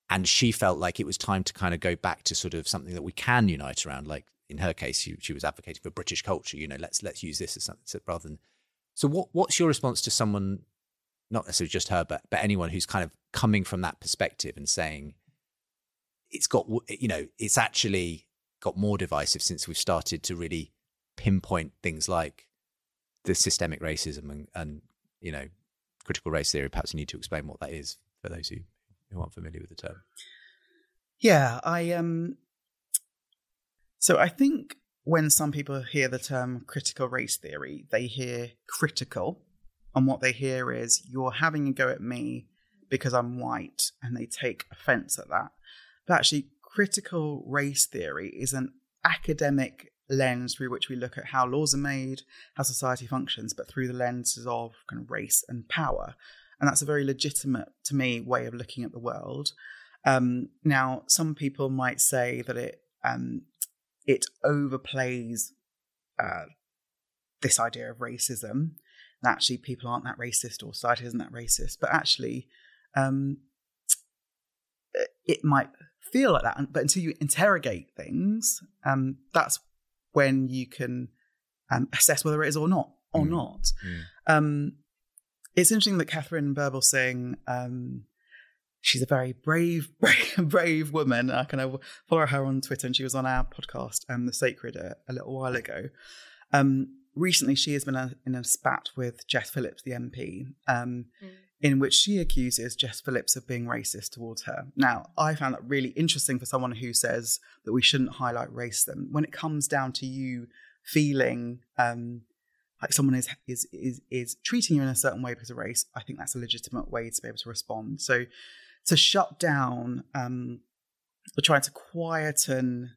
And she felt like it was time to kind of go back to sort of something that we can unite around. Like in her case, she, she was advocating for British culture. You know, let's let's use this as something so rather than. So, what what's your response to someone not necessarily just her, but but anyone who's kind of coming from that perspective and saying it's got you know it's actually got more divisive since we've started to really pinpoint things like the systemic racism and, and you know critical race theory. Perhaps you need to explain what that is for those who who aren't familiar with the term.
Yeah, I um so I think when some people hear the term critical race theory, they hear critical, and what they hear is you're having a go at me because I'm white, and they take offense at that. But actually, critical race theory is an academic lens through which we look at how laws are made, how society functions, but through the lenses of kind of race and power. And that's a very legitimate, to me, way of looking at the world. Um, now, some people might say that it um, it overplays uh, this idea of racism. Actually, people aren't that racist, or society isn't that racist. But actually, um, it might feel like that. But until you interrogate things, um, that's when you can um, assess whether it is or not, or
Mm.
not.
Mm.
Um, it's interesting that Katharine Birbalsingh, um, she's a very brave, brave, brave woman. I kind of follow her on Twitter, and she was on our podcast, um, The Sacred, a, a little while ago. Um, recently, she has been a, in a spat with Jess Phillips, the MP, um,
Mm.
in which she accuses Jess Phillips of being racist towards her. Now, I found that really interesting for someone who says that we shouldn't highlight race. racism. When it comes down to you feeling um, like someone is is is is treating you in a certain way because of race, I think that's a legitimate way to be able to respond. So to shut down um, or trying to quieten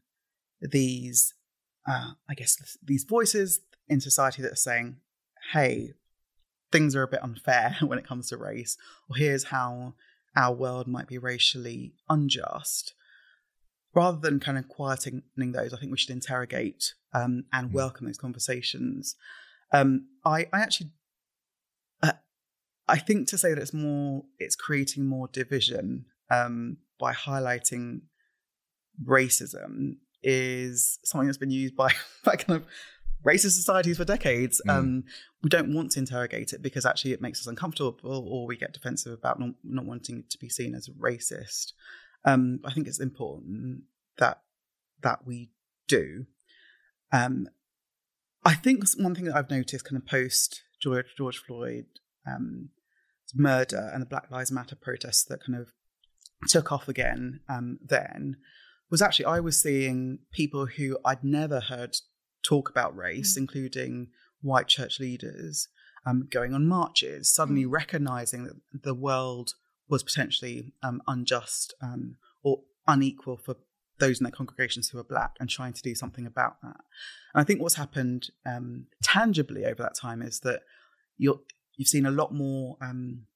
these, uh, I guess, these voices in society that are saying, "Hey, things are a bit unfair when it comes to race," or "Here's how our world might be racially unjust." Rather than kind of quietening those, I think we should interrogate um, and mm. welcome those conversations. Um, I, I actually, uh, I think to say that it's more, it's creating more division um, by highlighting racism is something that's been used by, by kind of racist societies for decades. Mm. Um, we don't want to interrogate it because actually it makes us uncomfortable or we get defensive about not, not wanting to be seen as racist. Um, I think it's important that that we do. Um, I think one thing that I've noticed kind of post George, George Floyd um, murder and the Black Lives Matter protests that kind of took off again um, then was actually I was seeing people who I'd never heard talk about race, mm. including white church leaders, um, going on marches, suddenly mm. recognizing that the world was potentially um, unjust um, or unequal for those in their congregations who are black and trying to do something about that. And I think what's happened um, tangibly over that time is that you have seen a lot more um,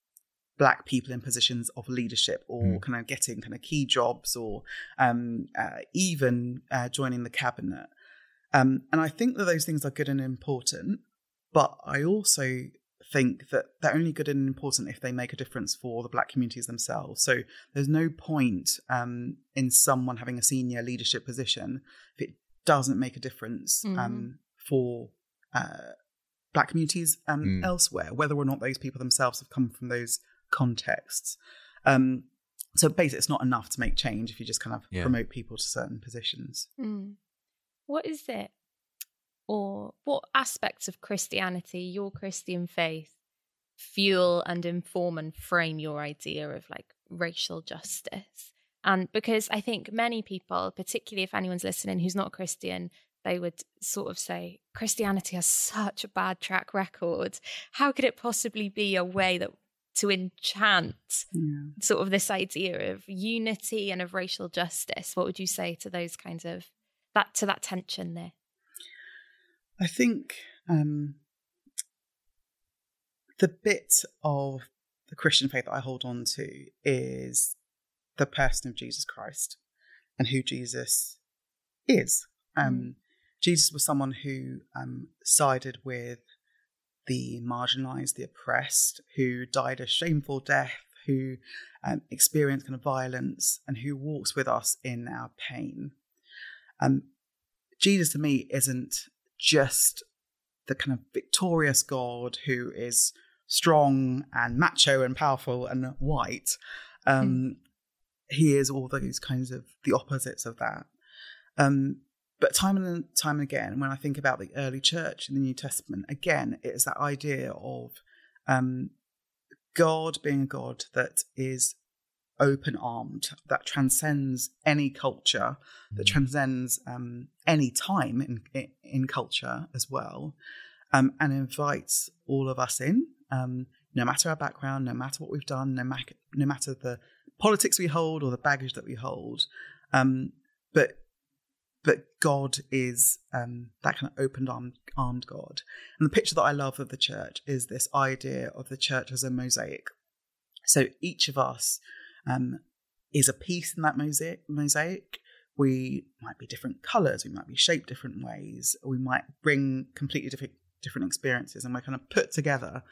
black people in positions of leadership or mm. kind of getting kind of key jobs or um, uh, even uh, joining the cabinet. Um, and I think that those things are good and important. But I also think that they're only good and important if they make a difference for the black communities themselves. So there's no point um, in someone having a senior leadership position if it doesn't make a difference mm-hmm. um, for uh, black communities um, mm. elsewhere, whether or not those people themselves have come from those contexts. Um, so basically, it's not enough to make change if you just kind of yeah. promote people to certain positions.
Mm. What is it or what aspects of Christianity, your Christian faith, fuel and inform and frame your idea of like racial justice? And because I think many people, particularly if anyone's listening who's not Christian, they would sort of say, Christianity has such a bad track record. How could it possibly be a way that to enchant yeah. sort of this idea of unity and of racial justice? What would you say to those kinds of that to that tension there?
I think um, the bit of the Christian faith that I hold on to is the person of Jesus Christ and who Jesus is. Um, mm. Jesus was someone who um, sided with the marginalized, the oppressed, who died a shameful death, who um, experienced kind of violence, and who walks with us in our pain. Um, Jesus to me isn't just the kind of victorious God who is strong and macho and powerful and white. Um, mm. He is all those kinds of the opposites of that. Um, but time and time and again, when I think about the early church in the New Testament, again, it is that idea of um, God being a God that is open armed, that transcends any culture, that mm. transcends um, any time in, in culture as well, um, and invites all of us in, um, no matter our background, no matter what we've done, no, ma- no matter the politics we hold or the baggage that we hold. Um, but but God is um, that kind of open armed, armed God. And the picture that I love of the church is this idea of the church as a mosaic. So each of us um, is a piece in that mosaic. Mosaic. We might be different colours. We might be shaped different ways. We might bring completely different different experiences, and we're kind of put together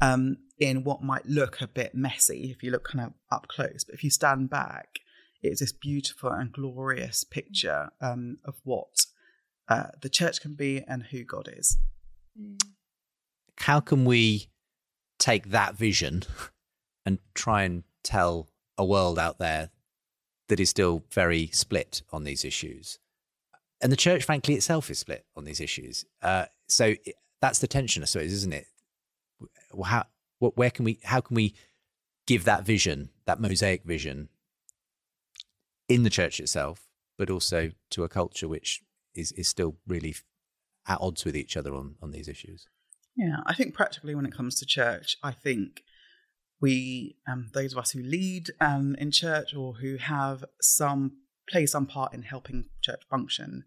um, in what might look a bit messy if you look kind of up close. But if you stand back, it's this beautiful and glorious picture um, of what uh, the church can be and who God is.
How can we take that vision and try and tell a world out there that is still very split on these issues. And the church, frankly, itself is split on these issues. Uh, so that's the tension, I suppose, isn't it? How, what, where can we, how can we give that vision, that mosaic vision, in the church itself, but also to a culture which is is still really at odds with each other on on these issues?
Yeah, I think practically when it comes to church, I think we, um, those of us who lead um, in church or who have some play some part in helping church function,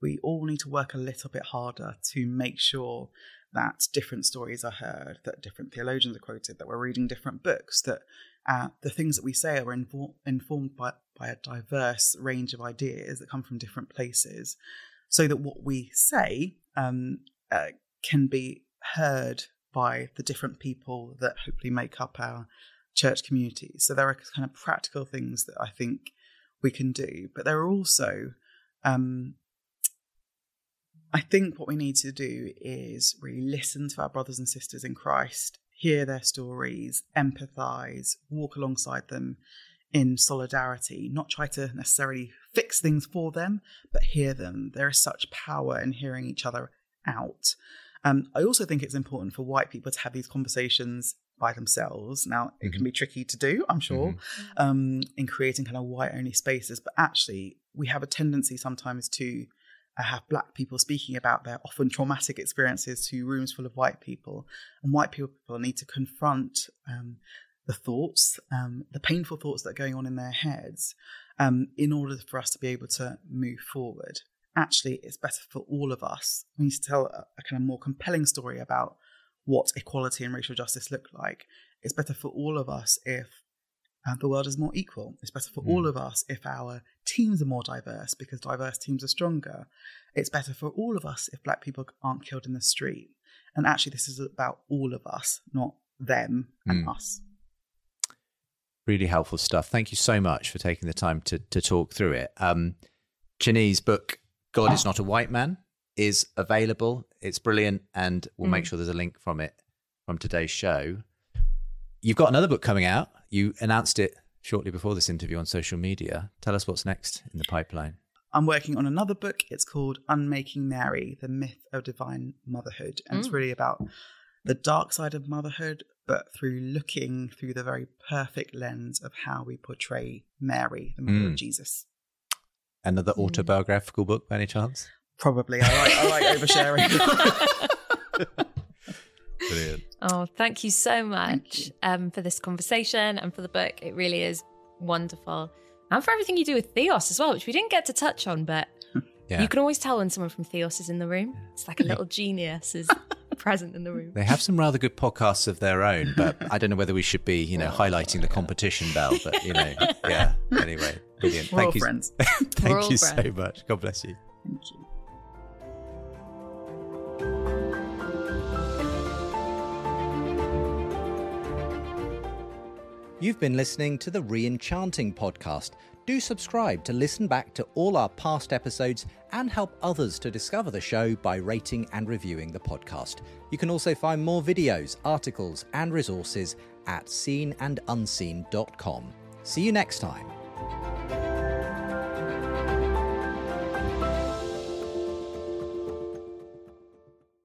we all need to work a little bit harder to make sure that different stories are heard, that different theologians are quoted, that we're reading different books, that uh, the things that we say are invo- informed by, by a diverse range of ideas that come from different places, so that what we say um, uh, can be heard by the different people that hopefully make up our church community. So there are kind of practical things that I think we can do, but there are also, um, I think what we need to do is really listen to our brothers and sisters in Christ, hear their stories, empathize, walk alongside them in solidarity, not try to necessarily fix things for them, but hear them. There is such power in hearing each other out. Um, I also think it's important for white people to have these conversations by themselves. Now, it can
Mm-hmm.
be tricky to do, I'm sure, um, in creating kind of white only spaces, but actually, we have a tendency sometimes to uh, have black people speaking about their often traumatic experiences to rooms full of white people. And white people need to confront um, the thoughts, um, the painful thoughts that are going on in their heads, um, in order for us to be able to move forward. Actually, it's better for all of us. We need to tell a, a kind of more compelling story about what equality and racial justice look like. It's better for all of us if uh, the world is more equal. It's better for all of us if our teams are more diverse because diverse teams are stronger. It's better for all of us if black people aren't killed in the street. And actually, this is about all of us, not them and
Mm.
us.
Really helpful stuff. Thank you so much for taking the time to to talk through it. Um, Chine's book, God is Not a White Man, is available. It's brilliant, and we'll make sure there's a link from it from today's show. You've got another book coming out. You announced it shortly before this interview on social media. Tell us what's next in the pipeline.
I'm working on another book. It's called Unmaking Mary The Myth of Divine Motherhood. And it's really about the dark side of motherhood, but through looking through the very perfect lens of how we portray Mary, the mother
Mm.
of Jesus.
Another autobiographical book, by any chance?
Probably. I like, I like oversharing.
Brilliant.
Oh, thank you so much
you.
um, for this conversation and for the book. It really is wonderful. And for everything you do with Theos as well, which we didn't get to touch on, but
Yeah.
you can always tell when someone from Theos is in the room. It's like a little genius is present in the room.
They have some rather good podcasts of their own, but I don't know whether we should be, you know, highlighting the competition Belle. But you know, yeah. Anyway, brilliant.
We're
Thank
all
you,
friends.
thank
all
you so
friends.
much. God bless you.
Thank you.
You've been listening to the Re-Enchanting podcast. Do subscribe to listen back to all our past episodes and help others to discover the show by rating and reviewing the podcast. You can also find more videos, articles, and resources at seenandunseen.com. See you next time.